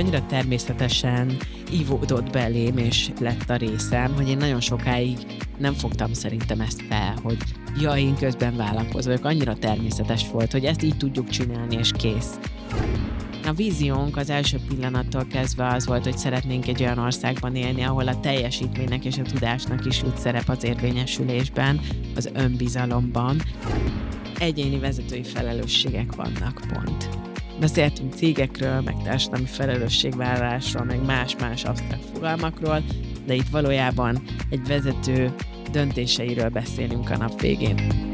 annyira természetesen ivódott belém, és lett a részem, hogy én nagyon sokáig nem fogtam szerintem ezt fel, hogy ja, én közben vállalkozok. Annyira természetes volt, hogy ezt így tudjuk csinálni, és kész. A víziónk az első pillanattól kezdve az volt, hogy szeretnénk egy olyan országban élni, ahol a teljesítménynek és a tudásnak is jut szerep az érvényesülésben, az önbizalomban. Egyéni vezetői felelősségek vannak, pont. Beszéltünk cégekről, meg társadalmi felelősségvállalásról, meg más-más absztrakt fogalmakról, de itt valójában egy vezető döntéseiről beszélünk a nap végén.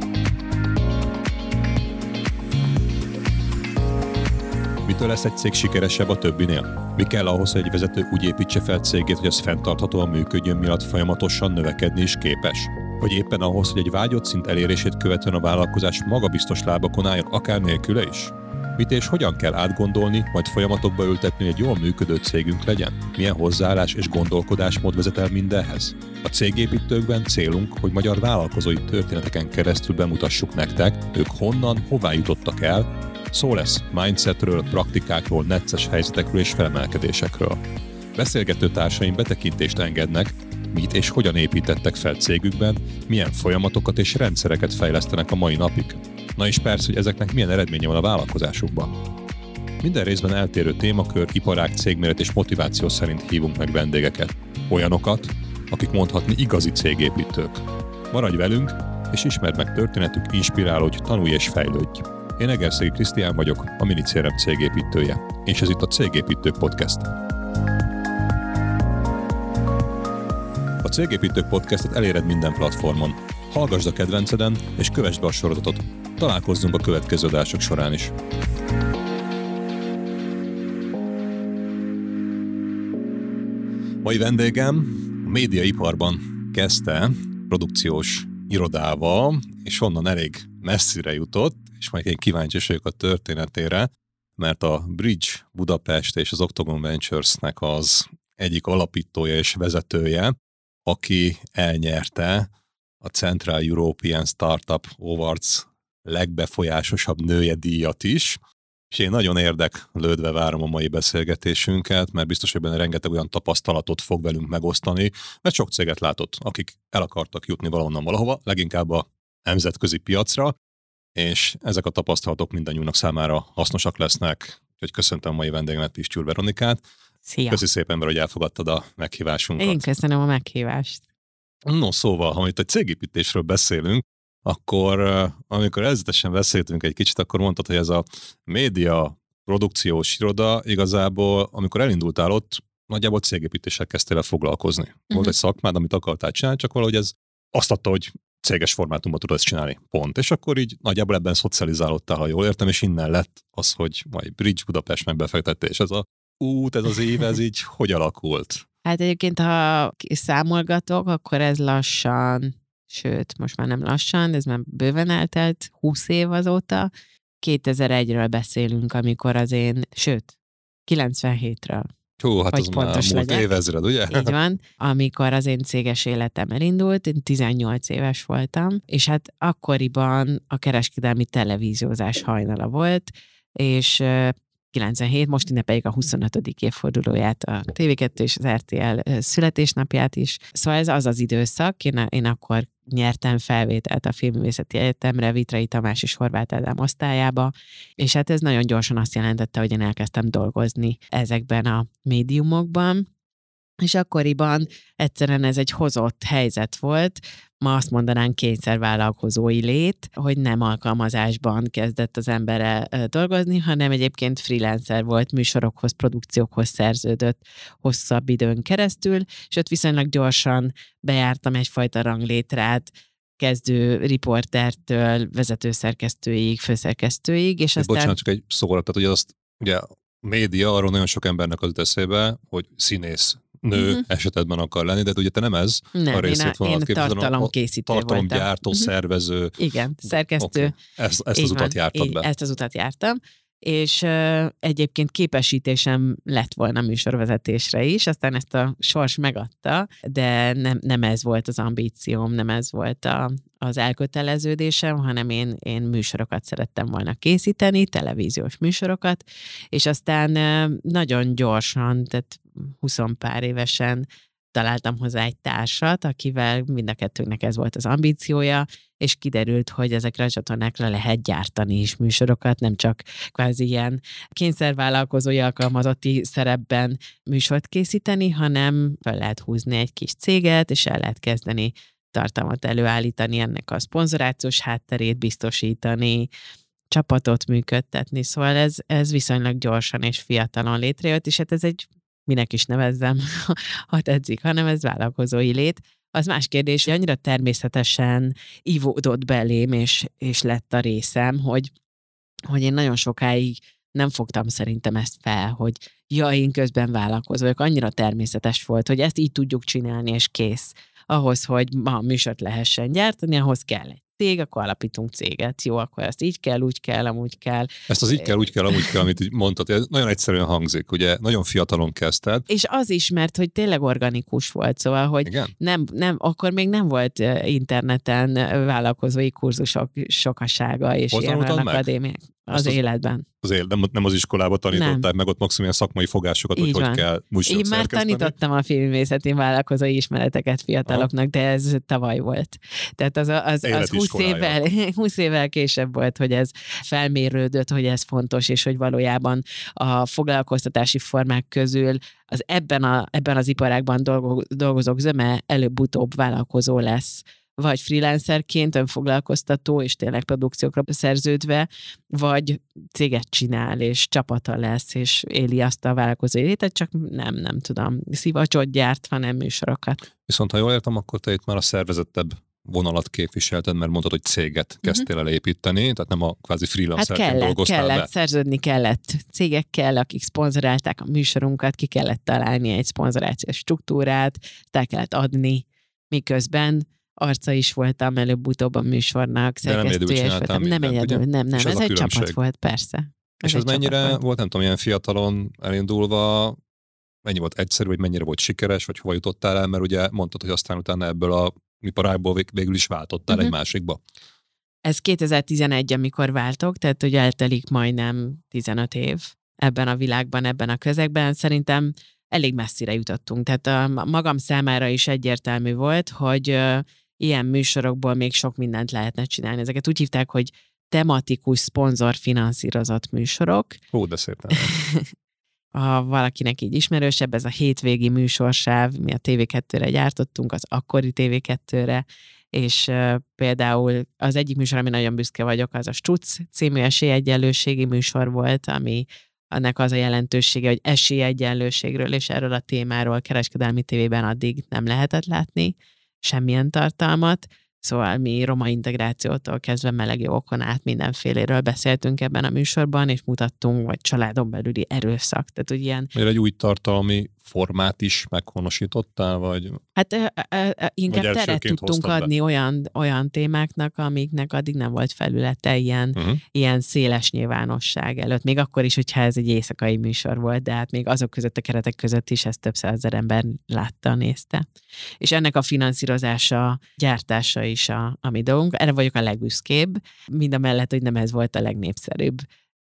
Mitől lesz egy cég sikeresebb a többinél? Mi kell ahhoz, hogy egy vezető úgy építse fel cégét, hogy az fenntarthatóan működjön, miatt folyamatosan növekedni is képes? Vagy éppen ahhoz, hogy egy vágyott szint elérését követően a vállalkozás magabiztos lábakon álljon, akár nélküle is? Mit és hogyan kell átgondolni, majd folyamatokba ültetni, hogy jól működő cégünk legyen? Milyen hozzáállás és gondolkodásmód vezet el mindenhez? A cégépítőkben célunk, hogy magyar vállalkozói történeteken keresztül bemutassuk nektek, ők honnan, hová jutottak el, Szó lesz mindsetről, praktikákról, necces helyzetekről és felemelkedésekről. Beszélgető társaim betekintést engednek, mit és hogyan építettek fel cégükben, milyen folyamatokat és rendszereket fejlesztenek a mai napig. Na és persze, hogy ezeknek milyen eredménye van a vállalkozásukban. Minden részben eltérő témakör, iparág, cégméret és motiváció szerint hívunk meg vendégeket. Olyanokat, akik mondhatni igazi cégépítők. Maradj velünk, és ismerd meg történetük, inspirálódj, tanulj és fejlődj. Én Egerszegi Krisztián vagyok, a Minicérem cégépítője, és ez itt a Cégépítők Podcast. A Cégépítők Podcastet eléred minden platformon. Hallgasd a kedvenceden, és kövessd be a sorozatot. Találkozzunk a következő adások során is. Mai vendégem a médiaiparban kezdte produkciós irodával, és onnan elég messzire jutott, és majd én kíváncsi vagyok a történetére, mert a Bridge Budapest és az Octagon Ventures-nek az egyik alapítója és vezetője, aki elnyerte a Central European Startup Awards legbefolyásosabb nője díjat is, és én nagyon érdeklődve várom a mai beszélgetésünket, mert biztos, hogy benne rengeteg olyan tapasztalatot fog velünk megosztani, mert sok céget látott, akik el akartak jutni valahonnan valahova, leginkább a nemzetközi piacra, és ezek a tapasztalatok mindannyiunknak számára hasznosak lesznek. Úgyhogy köszöntöm a mai vendégemet, Pistyúr Veronikát. Szia! Köszi szépen, hogy elfogadtad a meghívásunkat. Én köszönöm a meghívást. No, szóval, ha itt egy cégépítésről beszélünk, akkor amikor ezzetesen beszéltünk egy kicsit, akkor mondtad, hogy ez a média produkciós iroda igazából, amikor elindultál ott, nagyjából cégépítéssel kezdtél el foglalkozni. Uh-huh. Volt mhm. egy szakmád, amit akartál csinálni, csak valahogy ez azt adta, hogy céges formátumban tudod ezt csinálni. Pont. És akkor így nagyjából ebben szocializálódtál, ha jól értem, és innen lett az, hogy majd Bridge Budapest meg befektetés. Ez a út, ez az év, ez így hogy alakult? Hát egyébként, ha számolgatok, akkor ez lassan, sőt, most már nem lassan, ez már bőven eltelt, 20 év azóta. 2001-ről beszélünk, amikor az én, sőt, 97-ről. Hú, hát az pontos már múlt évezred, ugye? Így van. Amikor az én céges életem elindult, én 18 éves voltam, és hát akkoriban a kereskedelmi televíziózás hajnala volt, és 97, most ünnepeljük a 25. évfordulóját, a TV2 és az RTL születésnapját is. Szóval ez az az időszak, én, én akkor nyertem felvételt a Filmművészeti Egyetemre, Vitrai Tamás és Horváth Ádám osztályába, és hát ez nagyon gyorsan azt jelentette, hogy én elkezdtem dolgozni ezekben a médiumokban, és akkoriban egyszerűen ez egy hozott helyzet volt, ma azt mondanánk kényszervállalkozói lét, hogy nem alkalmazásban kezdett az embere dolgozni, hanem egyébként freelancer volt, műsorokhoz, produkciókhoz szerződött hosszabb időn keresztül, és ott viszonylag gyorsan bejártam egyfajta ranglétrát, kezdő riportertől vezetőszerkesztőig, főszerkesztőig, és aztán... Bocsánat, csak egy szóra, tehát ugye azt, ugye média arról nagyon sok embernek az eszébe, hogy színész, nő uh-huh. esetedben akar lenni, de ugye te nem ez nem, a a, én tartalomkészítő Tartalomgyártó, uh-huh. szervező. Igen, szerkesztő. Okay. Ezt, ezt az van, utat jártad be. Ezt az utat jártam és uh, egyébként képesítésem lett volna műsorvezetésre is, aztán ezt a sors megadta, de nem, nem ez volt az ambícióm, nem ez volt a, az elköteleződésem, hanem én, én műsorokat szerettem volna készíteni, televíziós műsorokat, és aztán nagyon gyorsan, tehát 20 pár évesen találtam hozzá egy társat, akivel mind a kettőnknek ez volt az ambíciója, és kiderült, hogy ezekre a csatornákra lehet gyártani is műsorokat, nem csak kvázi ilyen kényszervállalkozói alkalmazotti szerepben műsort készíteni, hanem fel lehet húzni egy kis céget, és el lehet kezdeni tartalmat előállítani, ennek a szponzorációs hátterét biztosítani, csapatot működtetni, szóval ez, ez viszonylag gyorsan és fiatalon létrejött, és hát ez egy minek is nevezzem, ha tetszik, hanem ez vállalkozói lét. Az más kérdés, hogy annyira természetesen ivódott belém, és, és lett a részem, hogy, hogy én nagyon sokáig nem fogtam szerintem ezt fel, hogy ja, én közben vállalkozó vagyok. Annyira természetes volt, hogy ezt így tudjuk csinálni, és kész. Ahhoz, hogy ma műsort lehessen gyártani, ahhoz kell egy cég, akkor alapítunk céget. Jó, akkor ezt így kell, úgy kell, amúgy kell. Ezt az így kell, úgy kell, amúgy kell, amit mondtad. Ez nagyon egyszerűen hangzik, ugye nagyon fiatalon kezdted. És az is, mert hogy tényleg organikus volt, szóval, hogy Igen? Nem, nem, akkor még nem volt interneten vállalkozói kurzusok sokasága és ilyen akadémiák. Az, az életben. Az élet, nem, nem az iskolába tanították nem. meg ott maximum ilyen szakmai fogásokat, hogy van. hogy kell Én már tanítottam a filmmészeti vállalkozói ismereteket fiataloknak, Aha. de ez tavaly volt. Tehát az, az, az 20, évvel, 20 évvel később volt, hogy ez felmérődött, hogy ez fontos, és hogy valójában a foglalkoztatási formák közül az ebben, a, ebben az iparágban dolgozók zöme előbb-utóbb vállalkozó lesz vagy freelancerként önfoglalkoztató, és tényleg produkciókra szerződve, vagy céget csinál, és csapata lesz, és éli azt a vállalkozó életet, csak nem, nem tudom, szivacsot gyárt, hanem műsorokat. Viszont ha jól értem, akkor te itt már a szervezettebb vonalat képviselted, mert mondtad, hogy céget mhm. kezdtél el építeni, tehát nem a kvázi freelancer hát kellett, dolgoztál kellett, be. szerződni kellett cégekkel, akik szponzorálták a műsorunkat, ki kellett találni egy szponzorációs struktúrát, el kellett adni, miközben arca is voltam előbb-utóbb a műsornak, szerkesztője is voltam. Nem egyedül, nem, nem, ez egy csapat volt, persze. Ez és ez mennyire volt. volt, nem tudom, ilyen fiatalon elindulva, mennyi volt egyszerű, vagy mennyire volt sikeres, vagy hova jutottál el, mert ugye mondtad, hogy aztán utána ebből a iparágból végül is váltottál uh-huh. egy másikba. Ez 2011, amikor váltok, tehát hogy eltelik majdnem 15 év ebben a világban, ebben a közegben. Szerintem elég messzire jutottunk. Tehát a magam számára is egyértelmű volt, hogy ilyen műsorokból még sok mindent lehetne csinálni. Ezeket úgy hívták, hogy tematikus szponzorfinanszírozott műsorok. Ó, de szépen. ha valakinek így ismerősebb, ez a hétvégi műsorsáv, mi a TV2-re gyártottunk, az akkori TV2-re, és uh, például az egyik műsor, ami nagyon büszke vagyok, az a Stutz című esélyegyenlőségi műsor volt, ami annak az a jelentősége, hogy esélyegyenlőségről és erről a témáról kereskedelmi tévében addig nem lehetett látni semmilyen tartalmat, Szóval mi roma integrációtól kezdve meleg jogokon át mindenféléről beszéltünk ebben a műsorban, és mutattunk, vagy családon belüli erőszak. Tehát, hogy ilyen... Miért egy új tartalmi formát is meghonosítottál, vagy... Hát e, e, inkább vagy teret tudtunk adni olyan, olyan témáknak, amiknek addig nem volt felülete ilyen, uh-huh. ilyen széles nyilvánosság előtt. Még akkor is, hogyha ez egy éjszakai műsor volt, de hát még azok között a keretek között is ezt több százezer ember látta, nézte. És ennek a finanszírozása, gyártása is a, a mi dolgunk. Erre vagyok a legbüszkébb, mind a mellett, hogy nem ez volt a legnépszerűbb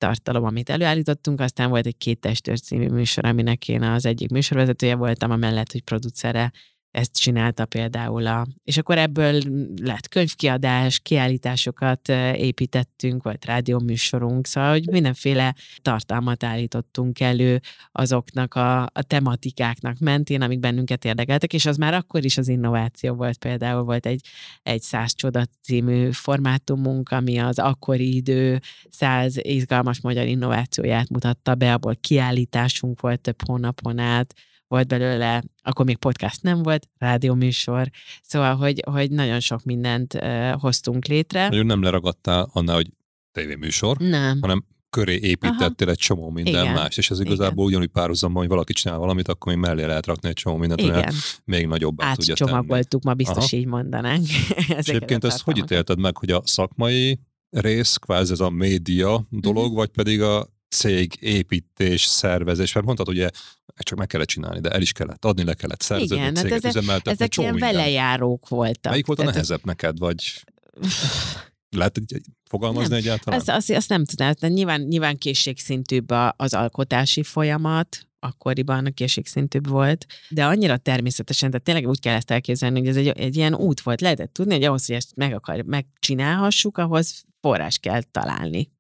tartalom, amit előállítottunk, aztán volt egy két testőr című műsor, aminek én az egyik műsorvezetője voltam, amellett, hogy producere ezt csinálta például a, és akkor ebből lett könyvkiadás, kiállításokat építettünk, volt rádióműsorunk, szóval, hogy mindenféle tartalmat állítottunk elő azoknak a, a tematikáknak mentén, amik bennünket érdekeltek, és az már akkor is az innováció volt, például volt egy, egy száz csoda című formátumunk, ami az akkori idő száz izgalmas magyar innovációját mutatta be, abból kiállításunk volt több hónapon át, volt belőle, akkor még podcast nem volt, rádióműsor, szóval, hogy, hogy nagyon sok mindent uh, hoztunk létre. Nagyon nem leragadtál annál, hogy tévéműsor, nem. hanem köré építettél Aha. egy csomó minden Igen. más, és ez igazából Igen. ugyanúgy párhuzamban, hogy valaki csinál valamit, akkor még mellé lehet rakni egy csomó mindent, Igen. még nagyobb tudja tenni. ma biztos Aha. így mondanánk. és egyébként ezt hogy ítélted meg, hogy a szakmai rész, kvázi ez a média dolog, uh-huh. vagy pedig a cég, építés, szervezés, mert mondtad, ugye csak meg kellett csinálni, de el is kellett adni, le kellett szerződni, Igen, hát céget ezek- üzemeltetni, Ezek ilyen minden. velejárók voltak. Melyik volt a nehezebb neked, vagy lehet fogalmazni Nem. egyáltalán? Azt, azt, azt nem tudom, de nyilván, nyilván készségszintűbb az alkotási folyamat, akkoriban a készségszintűbb volt, de annyira természetesen, tehát tényleg úgy kell ezt elképzelni, hogy ez egy, egy ilyen út volt. Lehetett tudni, hogy ahhoz, hogy ezt meg akar, megcsinálhassuk, ahhoz forrás kell találni.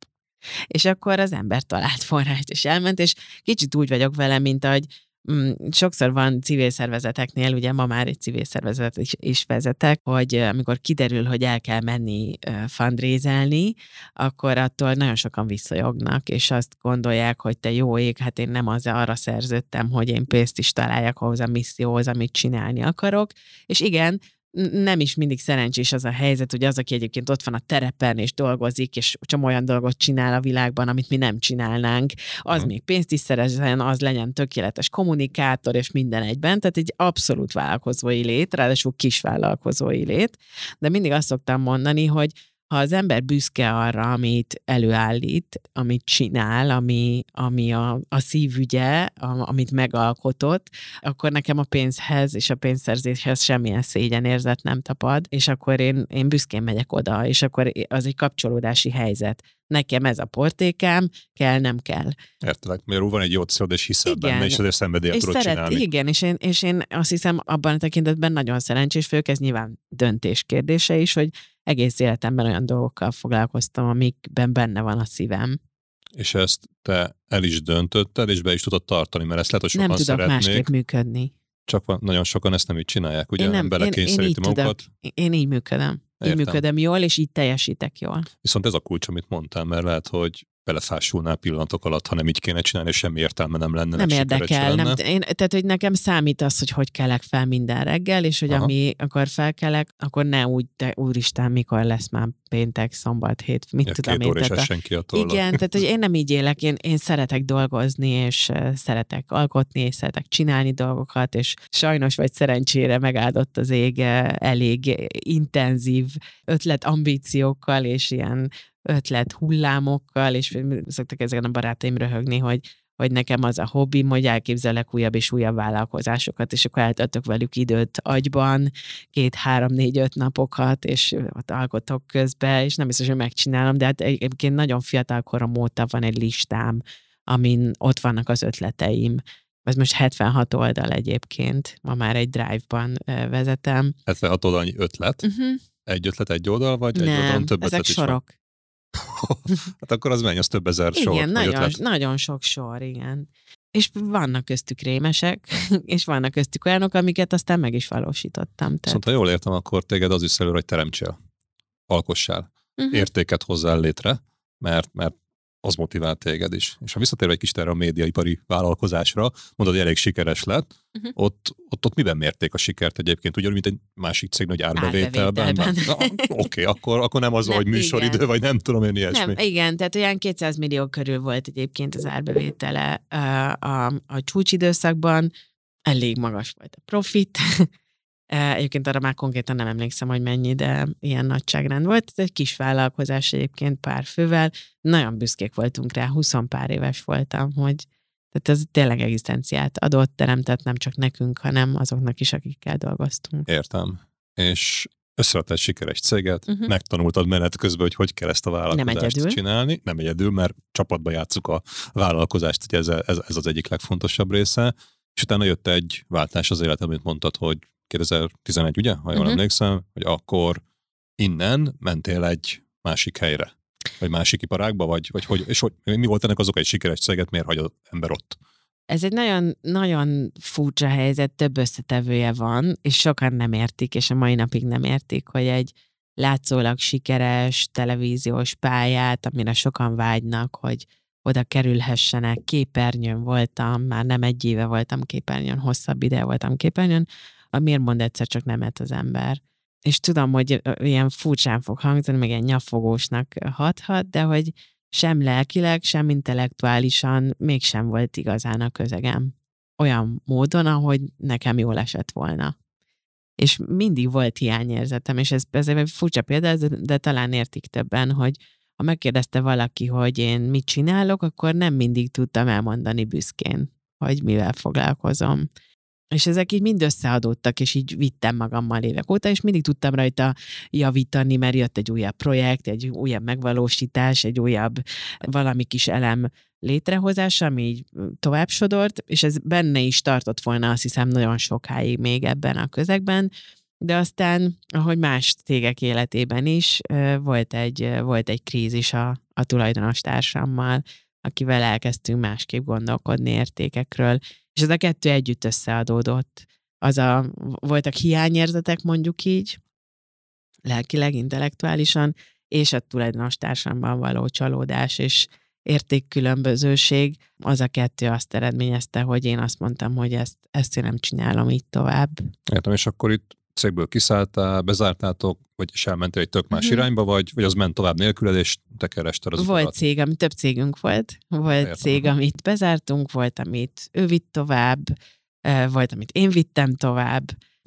És akkor az ember talált forrást, és elment, és kicsit úgy vagyok vele, mint ahogy mm, sokszor van civil szervezeteknél, ugye ma már egy civil szervezet is, is vezetek, hogy amikor kiderül, hogy el kell menni fundrézelni, akkor attól nagyon sokan visszajognak, és azt gondolják, hogy te jó ég, hát én nem az arra szerződtem, hogy én pénzt is találjak ahhoz a misszióhoz, amit csinálni akarok. És igen, nem is mindig szerencsés az a helyzet, hogy az, aki egyébként ott van a terepen és dolgozik, és csomó olyan dolgot csinál a világban, amit mi nem csinálnánk, az Mhm. még pénzt is szerezzen, az legyen tökéletes kommunikátor, és minden egyben, tehát egy abszolút vállalkozói lét, ráadásul kis vállalkozói lét, de mindig azt szoktam mondani, hogy ha az ember büszke arra, amit előállít, amit csinál, ami, ami a, a szívügye, a, amit megalkotott, akkor nekem a pénzhez és a pénzszerzéshez semmilyen szégyenérzet nem tapad, és akkor én, én büszkén megyek oda, és akkor az egy kapcsolódási helyzet. Nekem ez a portékám, kell, nem kell. Értelek, mert van egy jó célod, és hiszel Igen. benne, és ezért szenvedélyet És tudod szeret, csinálni. igen, és én, és én azt hiszem abban a tekintetben nagyon szerencsés vagyok, ez nyilván döntés kérdése is, hogy egész életemben olyan dolgokkal foglalkoztam, amikben benne van a szívem. És ezt te el is döntötted, és be is tudod tartani, mert ezt lehet, hogy sokan nem tudok szeretnék, másképp működni. csak van, nagyon sokan ezt nem így csinálják, ugye Én nem- nem, én- én belekényszeríti így tudok. magukat. Én így működöm. Így Értem. működöm jól, és így teljesítek jól. Viszont ez a kulcs, amit mondtál, mert lehet, hogy belefásulnál pillanatok alatt, ha nem így kéne csinálni, és semmi értelme nem lenne. nem érdekel. Nem, én, tehát, hogy nekem számít az, hogy hogy kelek fel minden reggel, és hogy Aha. ami akkor felkelek, akkor ne úgy, de úristen, mikor lesz már péntek, szombat, hét, mit Ja, tudom két én. tehát a-. Igen, tehát hogy én nem így élek, én, én szeretek dolgozni, és szeretek alkotni, és szeretek csinálni dolgokat, és sajnos vagy szerencsére megáldott az ég elég intenzív ötlet ambíciókkal, és ilyen ötlet hullámokkal, és szoktak ezeken a barátaim röhögni, hogy hogy nekem az a hobbim, hogy elképzelek újabb és újabb vállalkozásokat, és akkor eltöltök velük időt agyban, két, három, négy, öt napokat, és ott alkotok közben, és nem biztos, hogy megcsinálom, de hát egyébként nagyon fiatal korom óta van egy listám, amin ott vannak az ötleteim. Ez most 76 oldal egyébként, ma már egy drive-ban vezetem. 76 oldalnyi ötlet, Uh-huh. egy ötlet, egy oldal, vagy egy oldalon Nem, több ezek ötlet is van? Hát akkor az mennyi, az több ezer sor, Igen, nagyon, nagyon sok sor, igen. És vannak köztük rémesek, és vannak köztük olyanok, amiket aztán meg is valósítottam. Tehát, Viszont ha jól értem, akkor téged az is előre, hogy teremtsél, alkossál, uh-huh. értéket hozzál létre, mert, mert az motivál téged is. És ha visszatérve egy kicsit erre a médiaipari vállalkozásra, mondod, hogy elég sikeres lett, Mhm. ott, ott, ott miben mérték a sikert egyébként? Ugyanúgy, mint egy másik cég nagy árbevételben? Árbevételben. Oké, akkor, akkor nem az, Nem, hogy műsoridő, igen. vagy nem tudom én ilyesmi. Nem, igen, tehát olyan 200 millió körül volt egyébként az árbevétele ö, a, a csúcsidőszakban, elég magas volt a profit. Ö, Egyébként arra már konkrétan nem emlékszem, hogy mennyi, de ilyen nagyságrend volt. Ez egy kis vállalkozás egyébként pár fővel. Nagyon büszkék voltunk rá, 20 pár éves voltam, hogy tehát ez tényleg egzisztenciát adott, teremtett nem csak nekünk, hanem azoknak is, akikkel dolgoztunk. Értem. És összeadtál egy sikeres céget, uh-huh. megtanultad menet közben, hogy hogy kell ezt a vállalkozást egyedül. csinálni. Nem egyedül, mert csapatba játsszuk a vállalkozást, ugye ez, ez, ez az egyik legfontosabb része. És utána jött egy váltás az életem, amit mondtad, hogy 2011, ugye, ha jól uh-huh. emlékszem, hogy akkor innen mentél egy másik helyre, vagy másik iparágba, vagy, vagy hogy, és hogy, mi volt ennek az oka egy sikeres céget, miért hagy az ember ott? Ez egy nagyon, nagyon furcsa helyzet, több összetevője van, és sokan nem értik, és a mai napig nem értik, hogy egy látszólag sikeres televíziós pályát, amire sokan vágynak, hogy oda kerülhessenek. Képernyőn voltam, már nem egy éve voltam képernyőn, hosszabb ideje voltam képernyőn, a miért mond egyszer csak nemet az ember. És tudom, hogy ilyen furcsán fog hangzani, meg ilyen nyafogósnak hathat, de hogy sem lelkileg, sem intellektuálisan mégsem volt igazán a közegem. Olyan módon, ahogy nekem jól esett volna. És mindig volt hiányérzetem, és ez, ez egy furcsa példa, de talán értik többen, hogy ha megkérdezte valaki, hogy én mit csinálok, akkor nem mindig tudtam elmondani büszkén, hogy mivel foglalkozom. És ezek így mind összeadódtak, és így vittem magammal évek óta, és mindig tudtam rajta javítani, mert jött egy újabb projekt, egy újabb megvalósítás, egy újabb valami kis elem létrehozása, ami így tovább sodort, és ez benne is tartott volna azt hiszem nagyon sokáig még ebben a közegben, de aztán, ahogy más cégek életében is, volt egy, volt egy krízis a, a tulajdonos társammal, akivel elkezdtünk másképp gondolkodni értékekről, és ez a kettő együtt összeadódott. Az a, voltak hiányérzetek, mondjuk így, lelkileg, intellektuálisan, és a tulajdonos társamban való csalódás és értékkülönbözőség, az a kettő azt eredményezte, hogy én azt mondtam, hogy ezt, ezt én nem csinálom így tovább. Értem, és akkor itt cégből kiszálltál, bezártátok, vagy is elmentél egy tök más uh-huh. irányba, vagy, vagy az ment tovább nélküled, és te kerested az Volt utat. cég, ami több cégünk volt. Volt Értem. cég, amit bezártunk, volt, amit ő vitt tovább, volt, amit én vittem tovább,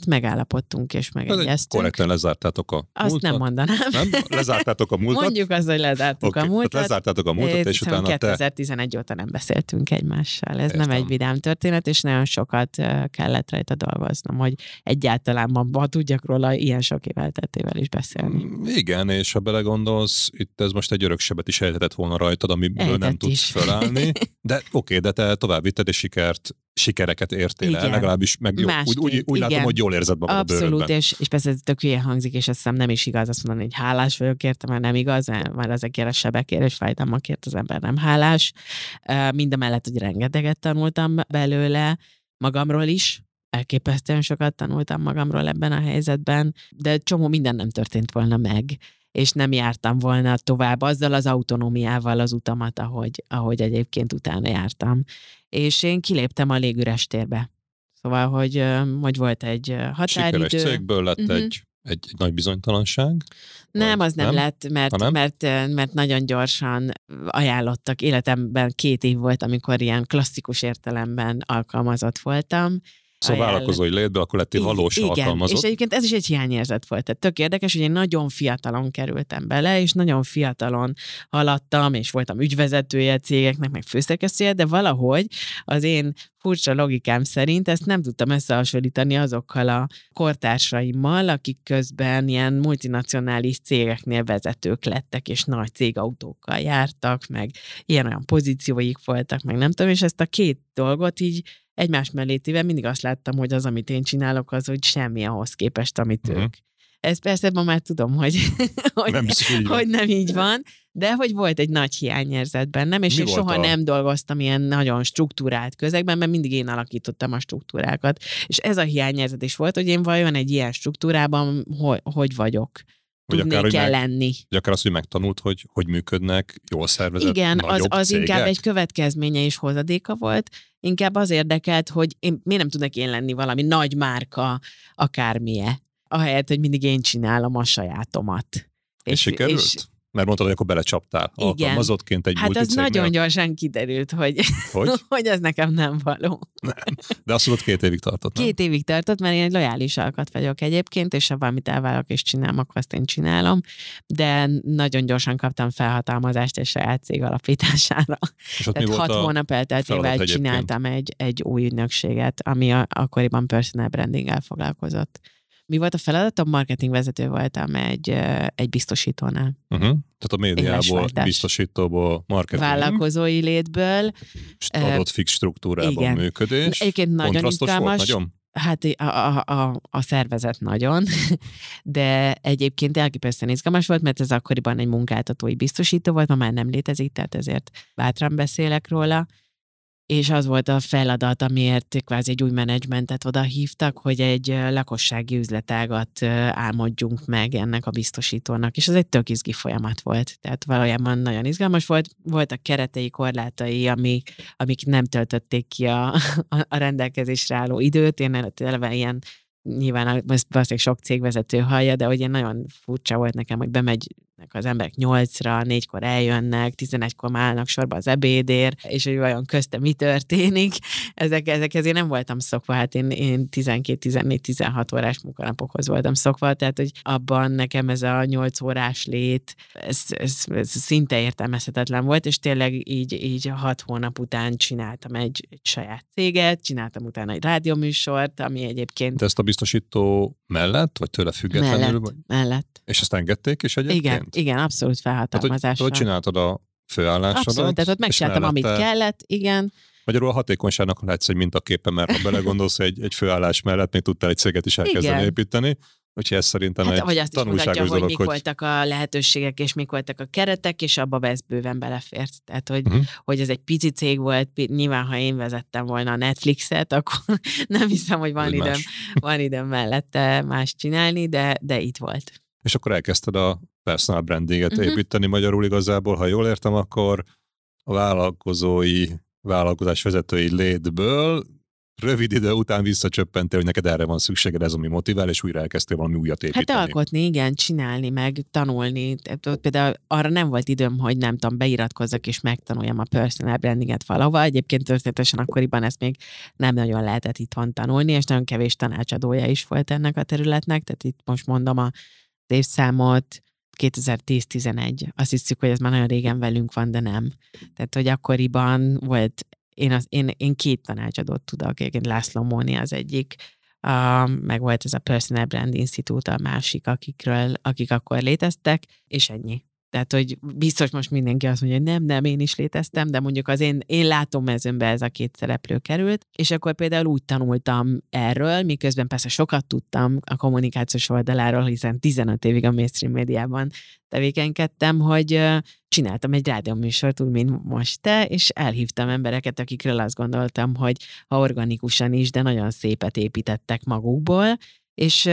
megállapodtunk és megegyeztünk. Korrekten lezártátok a Azt múltat? nem mondanám. Nem? Lezártátok a múltat? Mondjuk azt, hogy lezártuk okay. a múltat. Tehát lezártátok a múltat, és utána 2011 te... óta nem beszéltünk egymással. Ez Értem. nem egy vidám történet, és nagyon sokat kellett rajta dolgoznom, hogy egyáltalán ma tudjak róla ilyen sok éveltetével is beszélni. Mm, igen, és ha belegondolsz, itt ez most egy örök sebet is ejthetett volna rajtad, amiből nem tudsz is. felállni. De oké, okay, de te tovább vitted, és sikert sikereket értél igen. el, legalábbis meg jó, úgy, úgy, úgy látom, hogy jól érzed magad Abszolút, a és, és persze ez tök hülye hangzik, és azt hiszem nem is igaz azt mondani, hogy hálás vagyok érte, mert nem igaz, mert ezekért a sebekért és fájdalmakért az ember nem hálás. Mind mellett, hogy rengeteget tanultam belőle, magamról is, elképesztően sokat tanultam magamról ebben a helyzetben, de csomó minden nem történt volna meg és nem jártam volna tovább azzal az autonómiával az utamat, ahogy, ahogy egyébként utána jártam. És én kiléptem a légüres térbe. Szóval, hogy, hogy volt egy határidő. Sikeres cégből lett uh-huh. egy, egy, egy nagy bizonytalanság? Nem, az nem, nem lett, mert, nem? mert, mert nagyon gyorsan ajánlottak. Életemben két év volt, amikor ilyen klasszikus értelemben alkalmazott voltam, Szóval vállalkozói létbe, akkor lettél valós igen, alkalmazott. és egyébként ez is egy hiányérzet volt. Tehát tök érdekes, hogy én nagyon fiatalon kerültem bele, és nagyon fiatalon haladtam, és voltam ügyvezetője cégeknek, meg főszerkesztője, de valahogy az én furcsa logikám szerint ezt nem tudtam összehasonlítani azokkal a kortársaimmal, akik közben ilyen multinacionális cégeknél vezetők lettek, és nagy cégautókkal jártak, meg ilyen-olyan pozícióik voltak, meg nem tudom, és ezt a két dolgot így egymás mellé téve mindig azt láttam, hogy az, amit én csinálok, az hogy semmi ahhoz képest, amit uh-huh. ők. Ez persze ma már tudom, hogy, hogy, nem, hogy nem így van, de hogy volt egy nagy hiányérzet bennem, és Mi én soha a... nem dolgoztam ilyen nagyon struktúrált közegben, mert mindig én alakítottam a struktúrákat. És ez a hiányérzet is volt, hogy én vajon egy ilyen struktúrában hogy, hogy vagyok vagy tudnék akár, kell meg, lenni. Vagy akár az, hogy megtanult, hogy hogy működnek, jól szervezett, Igen, az, az cégek. inkább egy következménye és hozadéka volt. Inkább az érdekelt, hogy én, miért nem tudok én lenni valami nagy márka, akármilyen, ahelyett, hogy mindig én csinálom a sajátomat. És, és sikerült? És, mert mondtad, hogy akkor belecsaptál Igen. alkalmazottként egy Hát az nagyon gyorsan kiderült, hogy, hogy? hogy ez nekem nem való. Nem. De azt mondod, két évig tartott, nem? Két évig tartott, mert én egy lojális alkat vagyok egyébként, és ha valamit elválok és csinálom, akkor azt én csinálom. De nagyon gyorsan kaptam felhatalmazást egy saját cég alapítására. És ott Tehát mi hat hónap elteltével csináltam egy, egy új ügynökséget, ami a, akkoriban personal branding foglalkozott. Mi volt a feladatom? Marketingvezető voltam egy, egy biztosítónál. Uh-huh. Tehát a médiából, biztosítóból, marketing. Vállalkozói létből. Adott fix struktúrában igen. működés. Egyébként nagyon izgalmas. nagyon? Hát a, a, a, a szervezet nagyon, de egyébként elképesztően izgalmas volt, mert ez akkoriban egy munkáltatói biztosító volt, ma már nem létezik, tehát ezért bátran beszélek róla és az volt a feladat, amiért kvázi egy új menedzsmentet oda hívtak, hogy egy lakossági üzletágat álmodjunk meg ennek a biztosítónak, és ez egy tök izgi folyamat volt. Tehát valójában nagyon izgalmas volt, voltak keretei, korlátai, amik, amik nem töltötték ki a, a, rendelkezésre álló időt. Én eleve ilyen nyilván ezt valószínűleg sok cégvezető hallja, de hogy nagyon furcsa volt nekem, hogy bemegy az emberek nyolcra, négykor eljönnek, tizenegykor állnak sorba az ebédért, és hogy vajon közte mi történik. Ezek, ezekhez én nem voltam szokva, hát én, én 12-14-16 órás munkanapokhoz voltam szokva, tehát hogy abban nekem ez a 8 órás lét, ez, ez, ez szinte értelmezhetetlen volt, és tényleg így, így hat hónap után csináltam egy, egy saját céget, csináltam utána egy rádióműsort, ami egyébként... De ezt a biztosító mellett, vagy tőle függetlenül? Mellett, vagy? mellett. És ezt engedték is egyébként? Igen, igen, abszolút felhatalmazással. Tehát, hogy, hogy csináltad a főállásodat? Abszolút, tehát ott megcsináltam, mellette... amit kellett, igen. Magyarul a hatékonyságnak látsz egy mintaképpen, mert ha belegondolsz, egy, egy főállás mellett még tudtál egy céget is elkezdeni Igen. építeni. Úgyhogy ez szerintem hát, egy hogy azt tanulságos mutatja, dolog, hogy mik hogy... voltak a lehetőségek, és mik voltak a keretek, és abba vesz bőven belefért. Tehát, hogy, uh-huh. hogy ez egy pici cég volt, nyilván, ha én vezettem volna a Netflixet, akkor nem hiszem, hogy van időm, van időm mellette más csinálni, de, de itt volt. És akkor elkezdted a personal brandinget uh-huh. építeni magyarul igazából, ha jól értem, akkor a vállalkozói, vállalkozás vezetői létből rövid idő után visszacsöppentél, hogy neked erre van szükséged, ez ami motivál, és újra elkezdtél valami újat építeni. Hát alkotni, igen, csinálni, meg tanulni. Például arra nem volt időm, hogy nem tudom, beiratkozzak és megtanuljam a personal brandinget valahova. Egyébként történetesen akkoriban ezt még nem nagyon lehetett itthon tanulni, és nagyon kevés tanácsadója is volt ennek a területnek, tehát itt most mondom a évszámot, 2010-11. Azt hiszük, hogy ez már nagyon régen velünk van, de nem. Tehát, hogy akkoriban volt én, az, én, én két tanácsadót tudok, egyébként László Móni az egyik, uh, meg volt ez a Personal Brand Institute a másik, akikről, akik akkor léteztek, és ennyi. Tehát, hogy biztos most mindenki azt mondja, hogy nem, nem, én is léteztem, de mondjuk az én, én látom mezőnbe ez a két szereplő került, és akkor például úgy tanultam erről, miközben persze sokat tudtam a kommunikációs oldaláról, hiszen 15 évig a mainstream médiában tevékenykedtem, hogy csináltam egy rádióműsort, úgy, mint most te, és elhívtam embereket, akikről azt gondoltam, hogy ha organikusan is, de nagyon szépet építettek magukból, és